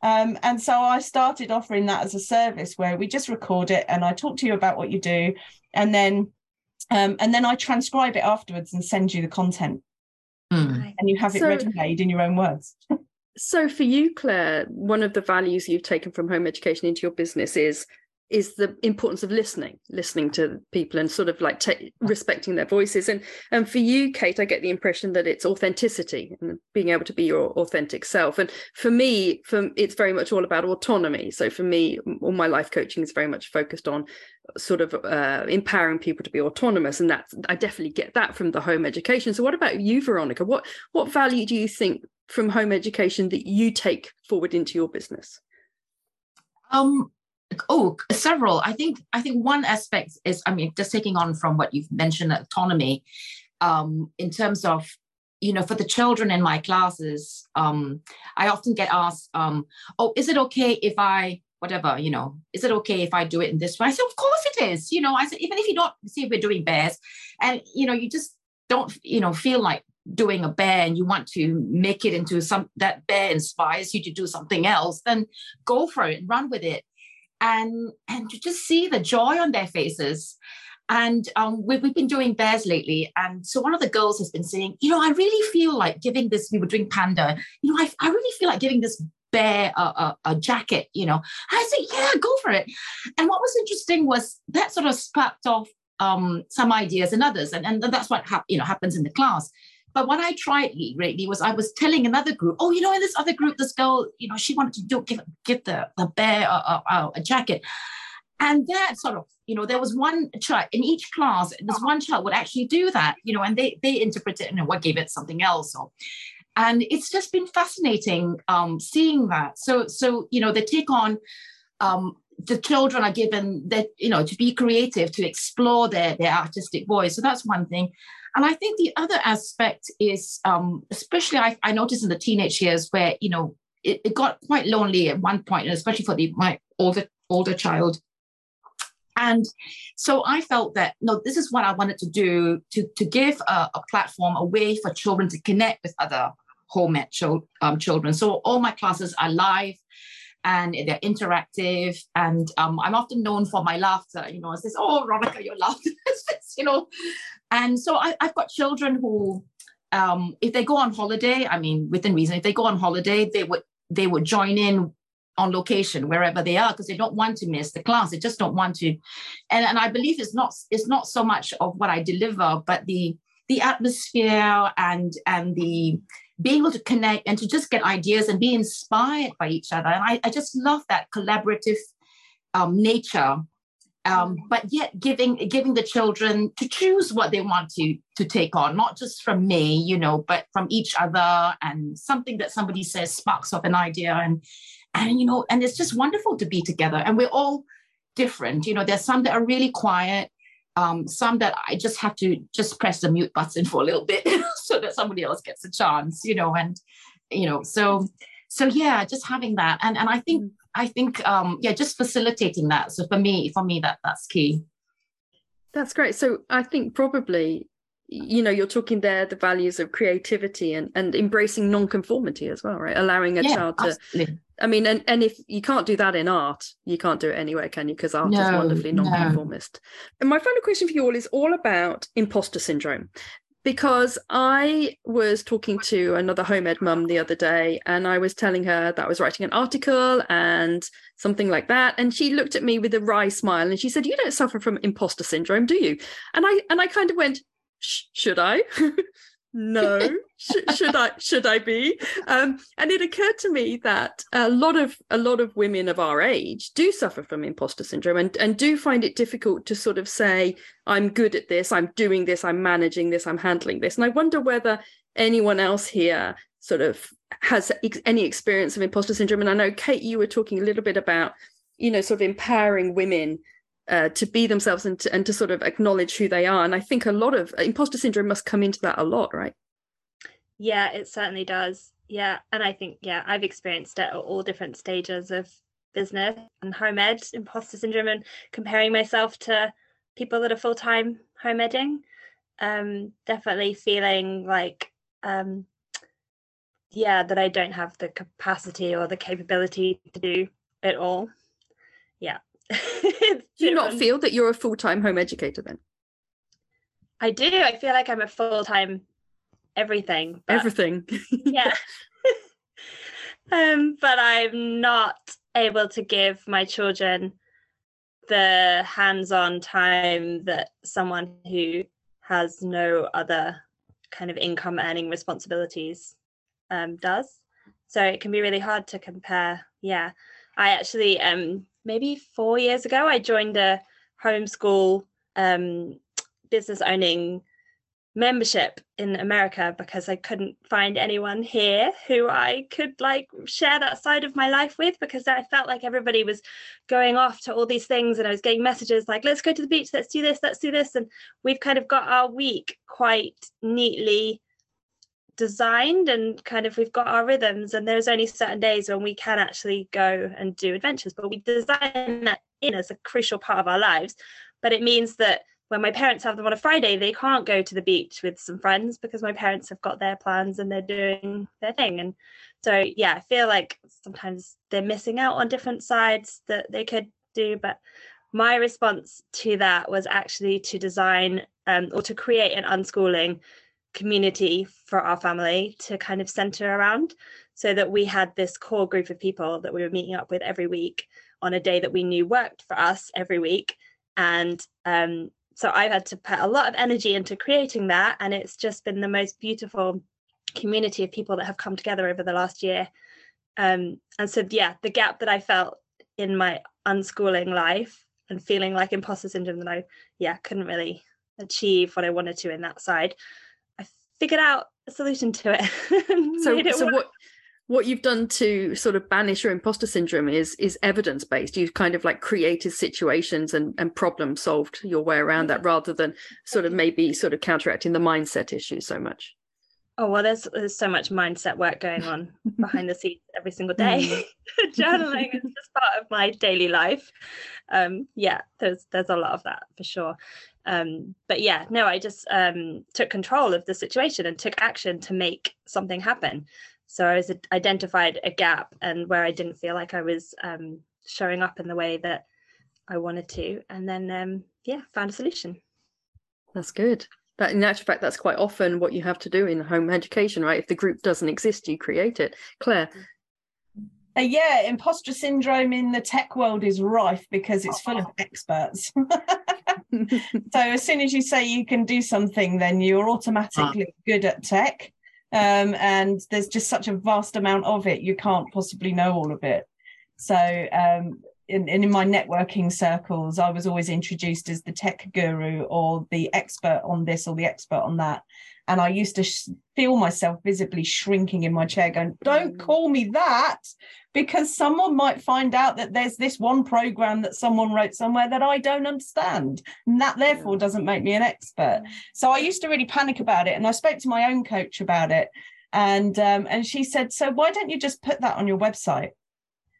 Um, and so I started offering that as a service where we just record it and I talk to you about what you do, and then um, and then I transcribe it afterwards and send you the content, mm. and you have it so, ready made in your own words. so for you, Claire, one of the values you've taken from home education into your business is is the importance of listening listening to people and sort of like t- respecting their voices. And and for you kate i get the impression that it's authenticity and being able to be your authentic self. And for me for it's very much all about autonomy. So for me all my life coaching is very much focused on sort of uh, empowering people to be autonomous. And that's i definitely get that from the home education. So what about you veronica? What what value do you think from home education that you take forward into your business? Um oh several. I think i think one aspect is i mean just taking on from what you've mentioned autonomy um, in terms of you know for the children in my classes um, i often get asked um, oh is it okay if i whatever you know is it okay if i do it in this way? I said of course it is. You know i said even if you don't see if we're doing bears and you know you just don't you know feel like doing a bear and you want to make it into some that bear inspires you to do something else then go for it and run with it and and to just see the joy on their faces. And um, we've, we've been doing bears lately and so one of the girls has been saying you know i really feel like giving this we were doing panda. You know i, I really feel like giving this bear a, a, a, jacket you know. I said yeah go for it. And what was interesting was that sort of sparked off um, some ideas and others and, and that's what you know happens in the class but what I tried lately was I was telling another group, oh, you know, in this other group, this girl, you know, she wanted to do give give the the bear a, a, a jacket, and that sort of, you know, there was one child in each class. This one child would actually do that, you know, and they they interpret it and what gave it something else or. And it's just been fascinating um, seeing that. So, so you know, they take on um, the children are given that you know to be creative to explore their their artistic voice so that's one thing and I think the other aspect is, um, especially I, I noticed in the teenage years where, you know, it, it got quite lonely at one point, and especially for the, my older older child. And so I felt that no, this is what I wanted to do to, to give a, a platform, a way for children to connect with other home ed um, children. So all my classes are live and they're interactive. And um, I'm often known for my laughter. You know, it says, "Oh, Veronica, your laughter," you know. And so I, have got children who, um, if they go on holiday, I mean, within reason, if they go on holiday, they would they would join in on location wherever they are because they don't want to miss the class. They just don't want to. And, and I believe it's not it's not so much of what I deliver, but the the atmosphere and and the being able to connect and to just get ideas and be inspired by each other. And I, I just love that collaborative um, nature um, but yet giving giving the children to choose what they want to to take on not just from me you know but from each other and something that somebody says sparks off an idea and and you know and it's just wonderful to be together. And we're all different you know there's some that are really quiet um, some that I just have to just press the mute button for a little bit so that somebody else gets a chance, you know, and you know, so so yeah, just having that. And and I think mm. I think um, yeah, just facilitating that. So for me, for me, that that's key. That's great. So I think probably you know you're talking there the values of creativity and and embracing non-conformity as well right allowing a yeah, child to absolutely. i mean and and if you can't do that in art you can't do it anywhere can you because art no, is wonderfully non-conformist no. and my final question for you all is all about imposter syndrome because I was talking to another home ed mum the other day and I was telling her that I was writing an article and something like that and she looked at me with a wry smile and she said you don't suffer from imposter syndrome do you? And I and I kind of went should I no Sh- should i should i be? Um, and it occurred to me that a lot of a lot of women of our age do suffer from imposter syndrome and and do find it difficult to sort of say i'm good at this i'm doing this i'm managing this i'm handling this. And i wonder whether anyone else here sort of has ex- any experience of imposter syndrome. And i know kate you were talking a little bit about you know sort of empowering women uh, to be themselves and to, and to sort of acknowledge who they are. And i think a lot of imposter syndrome must come into that a lot right? Yeah it certainly does. Yeah and i think yeah i've experienced it at all different stages of business and home ed imposter syndrome and comparing myself to people that are full-time home edding. Um definitely feeling like um yeah that i don't have the capacity or the capability to do it all. Yeah do you not feel that you're a full-time home educator then? I do. I feel like i'm a full-time everything everything. Yeah. Um but i'm not able to give my children the hands-on time that someone who has no other kind of income earning responsibilities um, does. So it can be really hard to compare. Yeah i actually um maybe four years ago i joined a homeschool um, business owning membership in America because I couldn't find anyone here who I could like share that side of my life with because I felt like everybody was going off to all these things and I was getting messages like let's go to the beach let's do this let's do this and we've kind of got our week quite neatly designed and kind of we've got our rhythms and there's only certain days when we can actually go and do adventures but we design that in as a crucial part of our lives but it means that when my parents have them on a Friday, they can't go to the beach with some friends because my parents have got their plans and they're doing their thing. And so, yeah, I feel like sometimes they're missing out on different sides that they could do. But my response to that was actually to design um, or to create an unschooling community for our family to kind of center around so that we had this core group of people that we were meeting up with every week on a day that we knew worked for us every week and um, so I've had to put a lot of energy into creating that. And it's just been the most beautiful community of people that have come together over the last year. Um, and so, yeah, the gap that I felt in my unschooling life and feeling like imposter syndrome that I, yeah, couldn't really achieve what I wanted to in that side, figured out a solution to it. so, it so what what you've done to sort of banish your imposter syndrome is is evidence based you've kind of like created situations and and problem solved your way around that rather than sort of maybe sort of counteracting the mindset issue so much. Oh well there's there's so much mindset work going on behind the scenes every single day. Mm. journaling is just part of my daily life. Um yeah there's there's a lot of that for sure um but yeah no i just um took control of the situation and took action to make something happen so I was identified a gap and where I didn't feel like I was um, showing up in the way that I wanted to, and then um, yeah, found a solution. That's good. But in actual fact, that's quite often what you have to do in home education, right? If the group doesn't exist, you create it. Claire. Uh, yeah, imposter syndrome in the tech world is rife because it's full of experts. so as soon as you say you can do something, then you're automatically good at tech. Um, and there's just such a vast amount of it you can't possibly know all of it. So um, in, in my networking circles i was always introduced as the tech guru or the expert on this or the expert on that and i used to sh- feel myself visibly shrinking in my chair going don't mm. call me that because someone might find out that there's this one program that someone wrote somewhere that I don't understand. And that therefore doesn't make me an expert. So I used to really panic about it. And I spoke to my own coach about it. And um, and she said, So why don't you just put that on your website?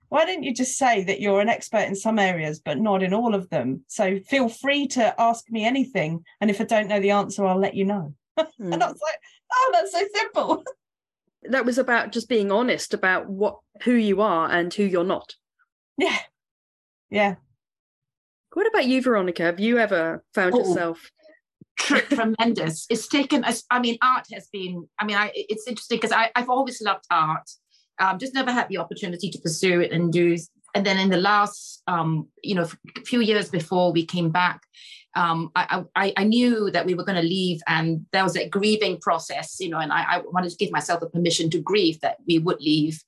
Why don't you just say that you're an expert in some areas, but not in all of them? So feel free to ask me anything. And if I don't know the answer, I'll let you know. Mm. and I was like, oh, that's so simple. that was about just being honest about what who you are and who you're not. Yeah. Yeah. What about you veronica? Have you ever found oh, yourself tremendous. It's taken us i mean art has been i mean I, it's interesting because i've always loved art. Um, just never had the opportunity to pursue it and do and then in the last um, you know few years before we came back um, I, I, I, knew that we were going to leave and there was a grieving process, you know, and I, I wanted to give myself a permission to grieve that we would leave,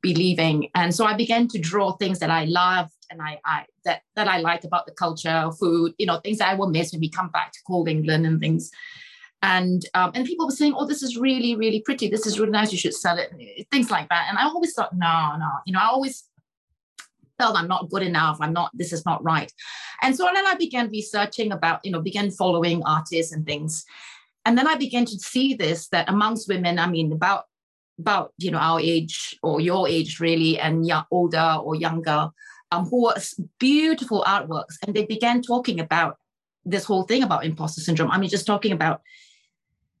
be leaving. And so I began to draw things that I loved and I, I that, that I like about the culture, food, you know, things that I will miss when we come back to cold England and things. And um, and people were saying, "Oh, this is really, really pretty. This is really nice. You should sell it." Things like that. And I always thought, no, no. You know, I always felt I'm not good enough. I'm not, this is not right. And so then I began researching about, you know, began following artists and things. And then I began to see this that amongst women, I mean, about about you know our age or your age really and young, older or younger um, who were beautiful artworks and they began talking about this whole thing about imposter syndrome i mean just talking about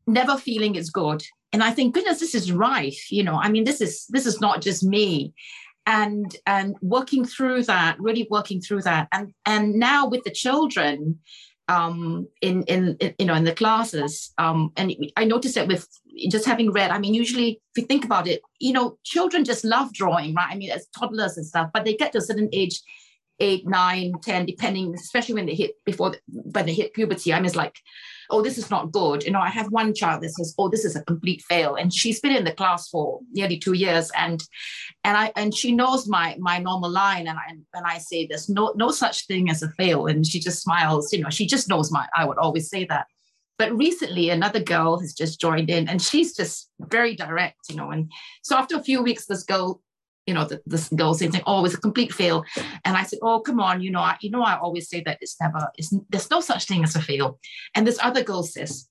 never feeling it's good and i think goodness this is right you know i mean this is this is not just me and and working through that really working through that. And and now with the children um in in, in you know in the classes um and i noticed that with just having read i mean usually if you think about it you know children just love drawing right? I mean as toddlers and stuff but they get to a certain age eight nine ten depending especially when they hit before when they hit puberty i mean it's like oh, this is not good. You know, I have one child that says, oh, this is a complete fail. And she's been in the class for nearly two years. And and I and she knows my my normal line. And I and I say there's no no such thing as a fail. And she just smiles, you know, she just knows my I would always say that. But recently another girl has just joined in and she's just very direct, you know. And so after a few weeks, this girl you know, the, this girl saying, "Oh, it was a complete fail," and I said, "Oh, come on, you know, I, you know, I always say that it's never, it's there's no such thing as a fail." And this other girl says,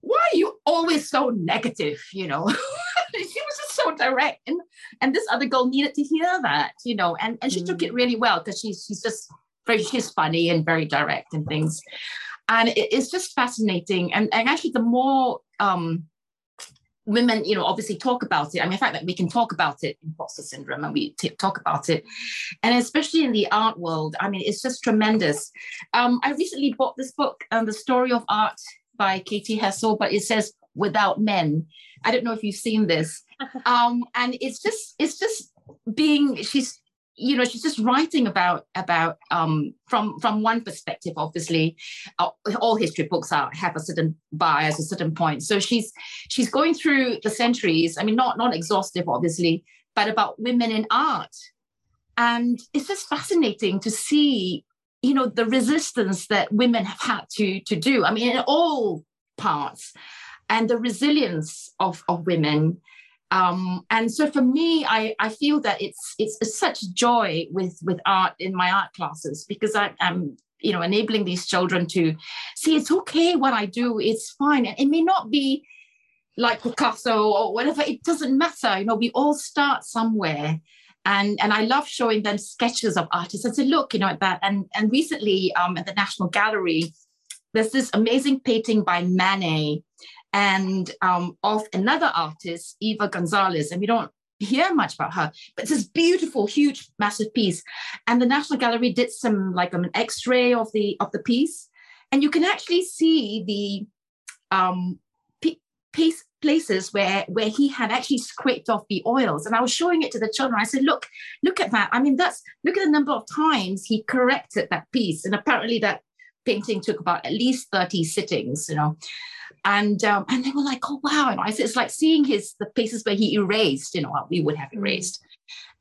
"Why are you always so negative?" You know, she was just so direct, and and this other girl needed to hear that, you know, and and she mm. took it mm. really well because she's she's just very she's funny and very direct and things, and it, it's just fascinating. And and actually, the more um women, you know, obviously talk about it. I mean, the fact that we can talk about it, imposter syndrome, and we t- talk about it, and especially in the art world, I mean, it's just tremendous. Um, I recently bought this book, um, The Story of Art by Katy Hessel, but it says without men. I don't know if you've seen this. Um, and it's just, it's just being, she's you know she's just writing about about um, from from one perspective obviously uh, all history books are have a certain bias a certain point. So she's she's going through the centuries i mean not not exhaustive obviously but about women in art. And it's just fascinating to see you know the resistance that women have had to to do. I mean in all parts. And the resilience of of women um, and so for me, I, I feel that it's, it's, such joy with with art in my art classes because I, am you know enabling these children to see it's okay what I do, it's fine, and it may not be like Picasso or whatever. It doesn't matter. You know, we all start somewhere. And, and I love showing them sketches of artists and say, look, you know, at that. And, and recently um, at the National Gallery, there's this amazing painting by Manet and um, of another artist, Eva Gonzalez. And we don't hear much about her, but it's this beautiful, huge, massive piece. And the National Gallery did some like um, an X-ray of the of the piece, and you can actually see the um, p- piece places where where he had actually scraped off the oils. And i was showing it to the children. I said look look at that. I mean that's look at the number of times he corrected that piece. And apparently that painting took about at least 30 sittings you know and um, and they were like, oh wow! And I said, it's like seeing his the places where he erased, you know, what we would have mm. erased,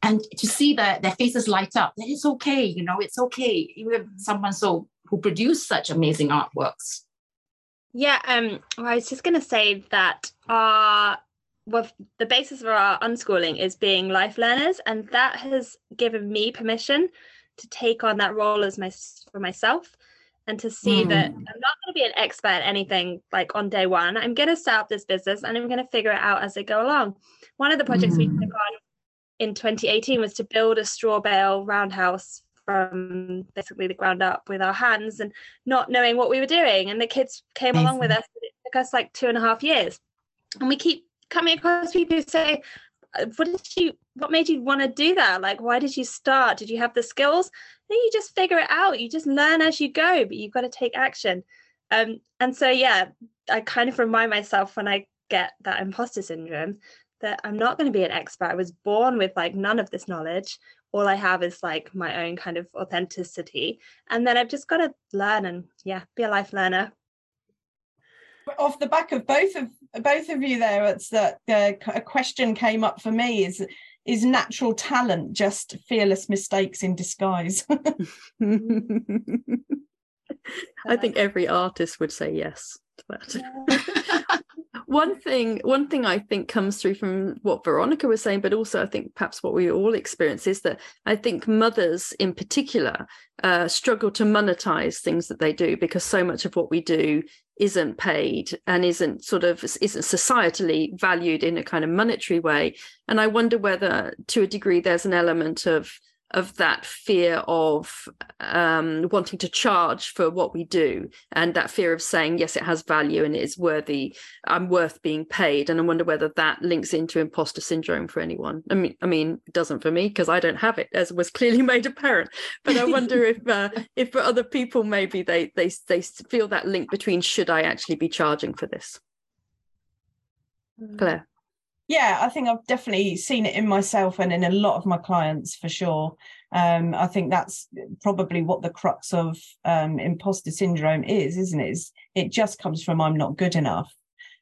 and to see that their faces light up. That it's okay, you know, it's okay. Even someone so who produced such amazing artworks. Yeah, um, well, I was just going to say that our well, the basis of our unschooling is being life learners, and that has given me permission to take on that role as my for myself and to see mm. that I'm not going to be an expert at anything like on day one. I'm going to start up this business and I'm going to figure it out as I go along. One of the projects mm. we took on in 2018 was to build a straw bale roundhouse from basically the ground up with our hands and not knowing what we were doing. And the kids came along with us. It took us like two and a half years. And we keep coming across people who say, what did you what made you want to do that? Like why did you start? Did you have the skills? Then you just figure it out. You just learn as you go but you've got to take action. Um and so yeah i kind of remind myself when i get that imposter syndrome that i'm not going to be an expert. I was born with like none of this knowledge. All i have is like my own kind of authenticity. And then i've just got to learn and yeah be a life learner off the back of both of both of you there it's that uh, a question came up for me is is natural talent just fearless mistakes in disguise? I think every artist would say yes to that. One thing one thing i think comes through from what veronica was saying but also i think perhaps what we all experience is that i think mothers in particular uh, struggle to monetize things that they do because so much of what we do isn't paid and isn't sort of isn't societally valued in a kind of monetary way. And i wonder whether to a degree there's an element of of that fear of um, wanting to charge for what we do and that fear of saying yes it has value and it is worthy. I'm worth being paid. And i wonder whether that links into imposter syndrome for anyone. I mean i mean it doesn't for me because i don't have it as was clearly made apparent. But i wonder if uh, if for other people maybe they they they feel that link between should i actually be charging for this? Hmm. claire yeah, I think I've definitely seen it in myself and in a lot of my clients for sure. Um, I think that's probably what the crux of um, imposter syndrome is, isn't it? Is it just comes from I'm not good enough.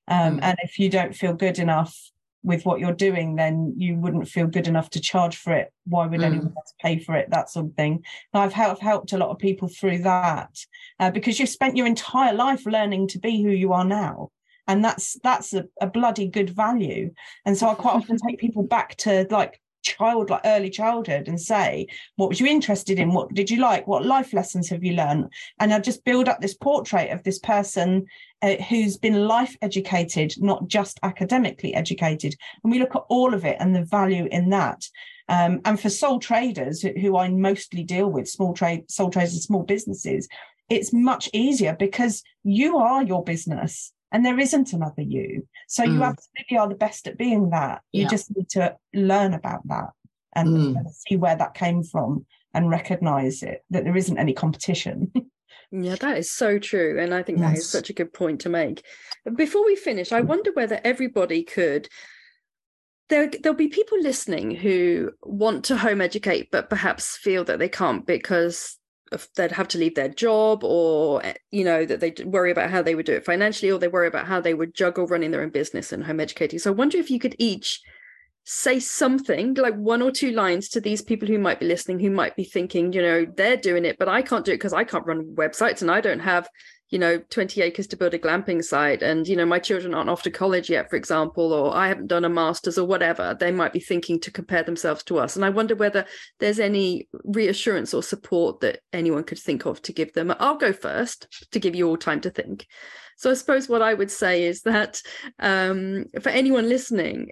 Um, mm. And if you don't feel good enough with what you're doing, then you wouldn't feel good enough to charge for it. Why would mm. anyone else pay for it? That sort of thing. And I've helped, helped a lot of people through that uh, because you've spent your entire life learning to be who you are now and that's that's a, a bloody good value. And so i quite often take people back to like child like early childhood and say what was you interested in? What did you like? What life lessons have you learned? And i just build up this portrait of this person uh, who's been life educated not just academically educated. And we look at all of it and the value in that. Um, and for sole traders who i mostly deal with small trade sole traders and small businesses it's much easier because you are your business and there isn't another you. So mm. you absolutely are the best at being that. You yeah. just need to learn about that and, mm. see where that came from and recognize it that there isn't any competition. yeah, that is so true. And I think yes. that is such a good point to make. Before we finish, I wonder whether everybody could there, there'll be people listening who want to home educate but perhaps feel that they can't because they'd have to leave their job or eh, you know that they worry about how they would do it financially or they worry about how they would juggle running their own business and home educating. So i wonder if you could each say something like one or two lines to these people who might be listening who might be thinking you know they're doing it but i can't do it because i can't run websites and i don't have you know 20 acres to build a glamping site and you know my children aren't off to college yet for example or i haven't done a masters or whatever they might be thinking to compare themselves to us. And i wonder whether there's any reassurance or support that anyone could think of to give them. I'll go first to give you all time to think. So i suppose what i would say is that um, for anyone listening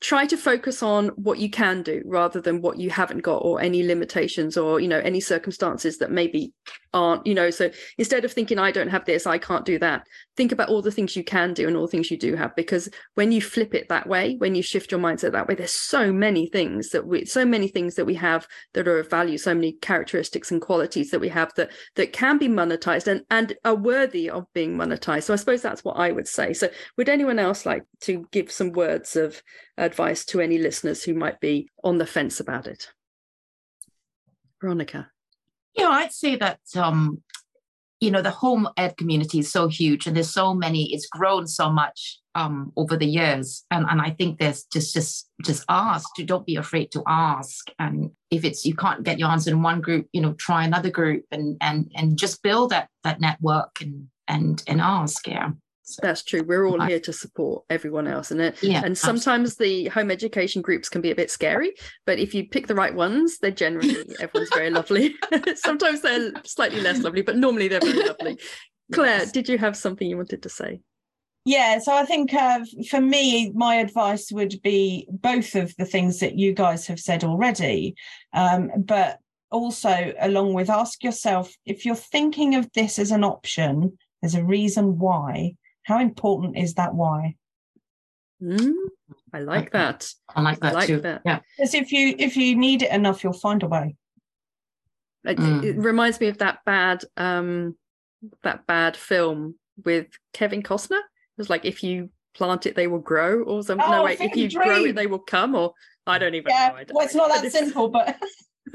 try to focus on what you can do rather than what you haven't got or any limitations or you know any circumstances that maybe aren't you know. So instead of thinking i don't have this i can't do that think about all the things you can do and all the things you do have because when you flip it that way when you shift your mindset that way there's so many things that we so many things that we have that are of value so many characteristics and qualities that we have that that can be monetized and and are worthy of being monetized so i suppose that's what i would say so would anyone else like to give some words of advice to any listeners who might be on the fence about it? Veronica. Yeah, I'd say that um, you know the home ed community is so huge, and there's so many. It's grown so much um, over the years, and and I think there's just just just ask. Don't be afraid to ask. And if it's you can't get your answer in one group, you know, try another group, and and and just build that that network and and and ask. Yeah. That's true. We're all here to support everyone else, and it. Yeah, and sometimes absolutely. the home education groups can be a bit scary, but if you pick the right ones, they're generally everyone's very lovely. sometimes they're slightly less lovely, but normally they're very lovely. Claire, yes. did you have something you wanted to say? Yeah, so I think uh, for me, my advice would be both of the things that you guys have said already, um, but also along with ask yourself if you're thinking of this as an option, there's a reason why how important is that why? Mm, I like that. I like that I like too. That. Yeah. Because if you if you need it enough, you'll find a way. It, mm. it reminds me of that bad um that bad film with Kevin Costner. It was like if you plant it, they will grow, or something. Oh, no, wait, if you dream. grow it, they will come. Or I don't even yeah, know. Don't well, it's not that simple, but.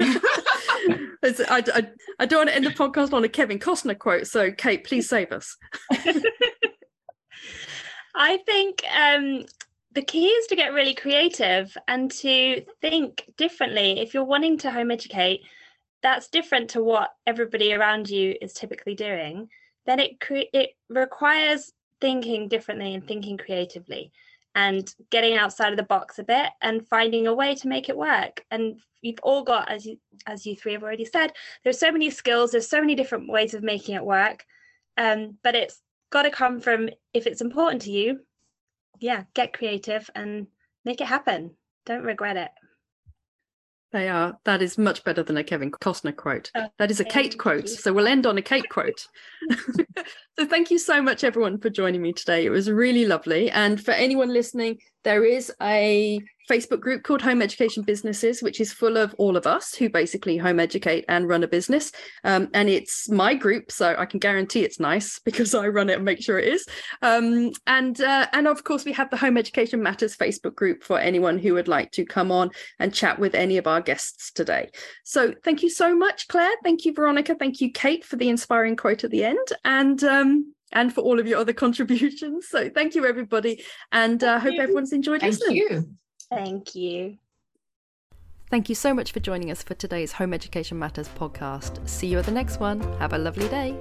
I, I, I don't want to end the podcast on a Kevin Costner quote. So, Kate, please save us. I think um, the key is to get really creative and to think differently. If you're wanting to home educate, that's different to what everybody around you is typically doing. Then it cre- it requires thinking differently and thinking creatively and getting outside of the box a bit and finding a way to make it work and you've all got as you as you three have already said there's so many skills there's so many different ways of making it work um, but it's got to come from if it's important to you yeah get creative and make it happen don't regret it they are. That is much better than a Kevin Costner quote. Oh, that is a Kate quote. You. So we'll end on a Kate quote. so thank you so much, everyone, for joining me today. It was really lovely. And for anyone listening, there is a Facebook group called Home Education Businesses, which is full of all of us who basically home educate and run a business. Um, and it's my group, so I can guarantee it's nice because I run it and make sure it is. Um, and uh, and of course, we have the Home Education Matters Facebook group for anyone who would like to come on and chat with any of our guests today. So thank you so much, Claire. Thank you, Veronica. Thank you, Kate, for the inspiring quote at the end. And um, and for all of your other contributions. So thank you, everybody, and uh, hope everyone's enjoyed thank listening. You. Thank you. Thank you so much for joining us for today's Home Education Matters podcast. See you at the next one. Have a lovely day.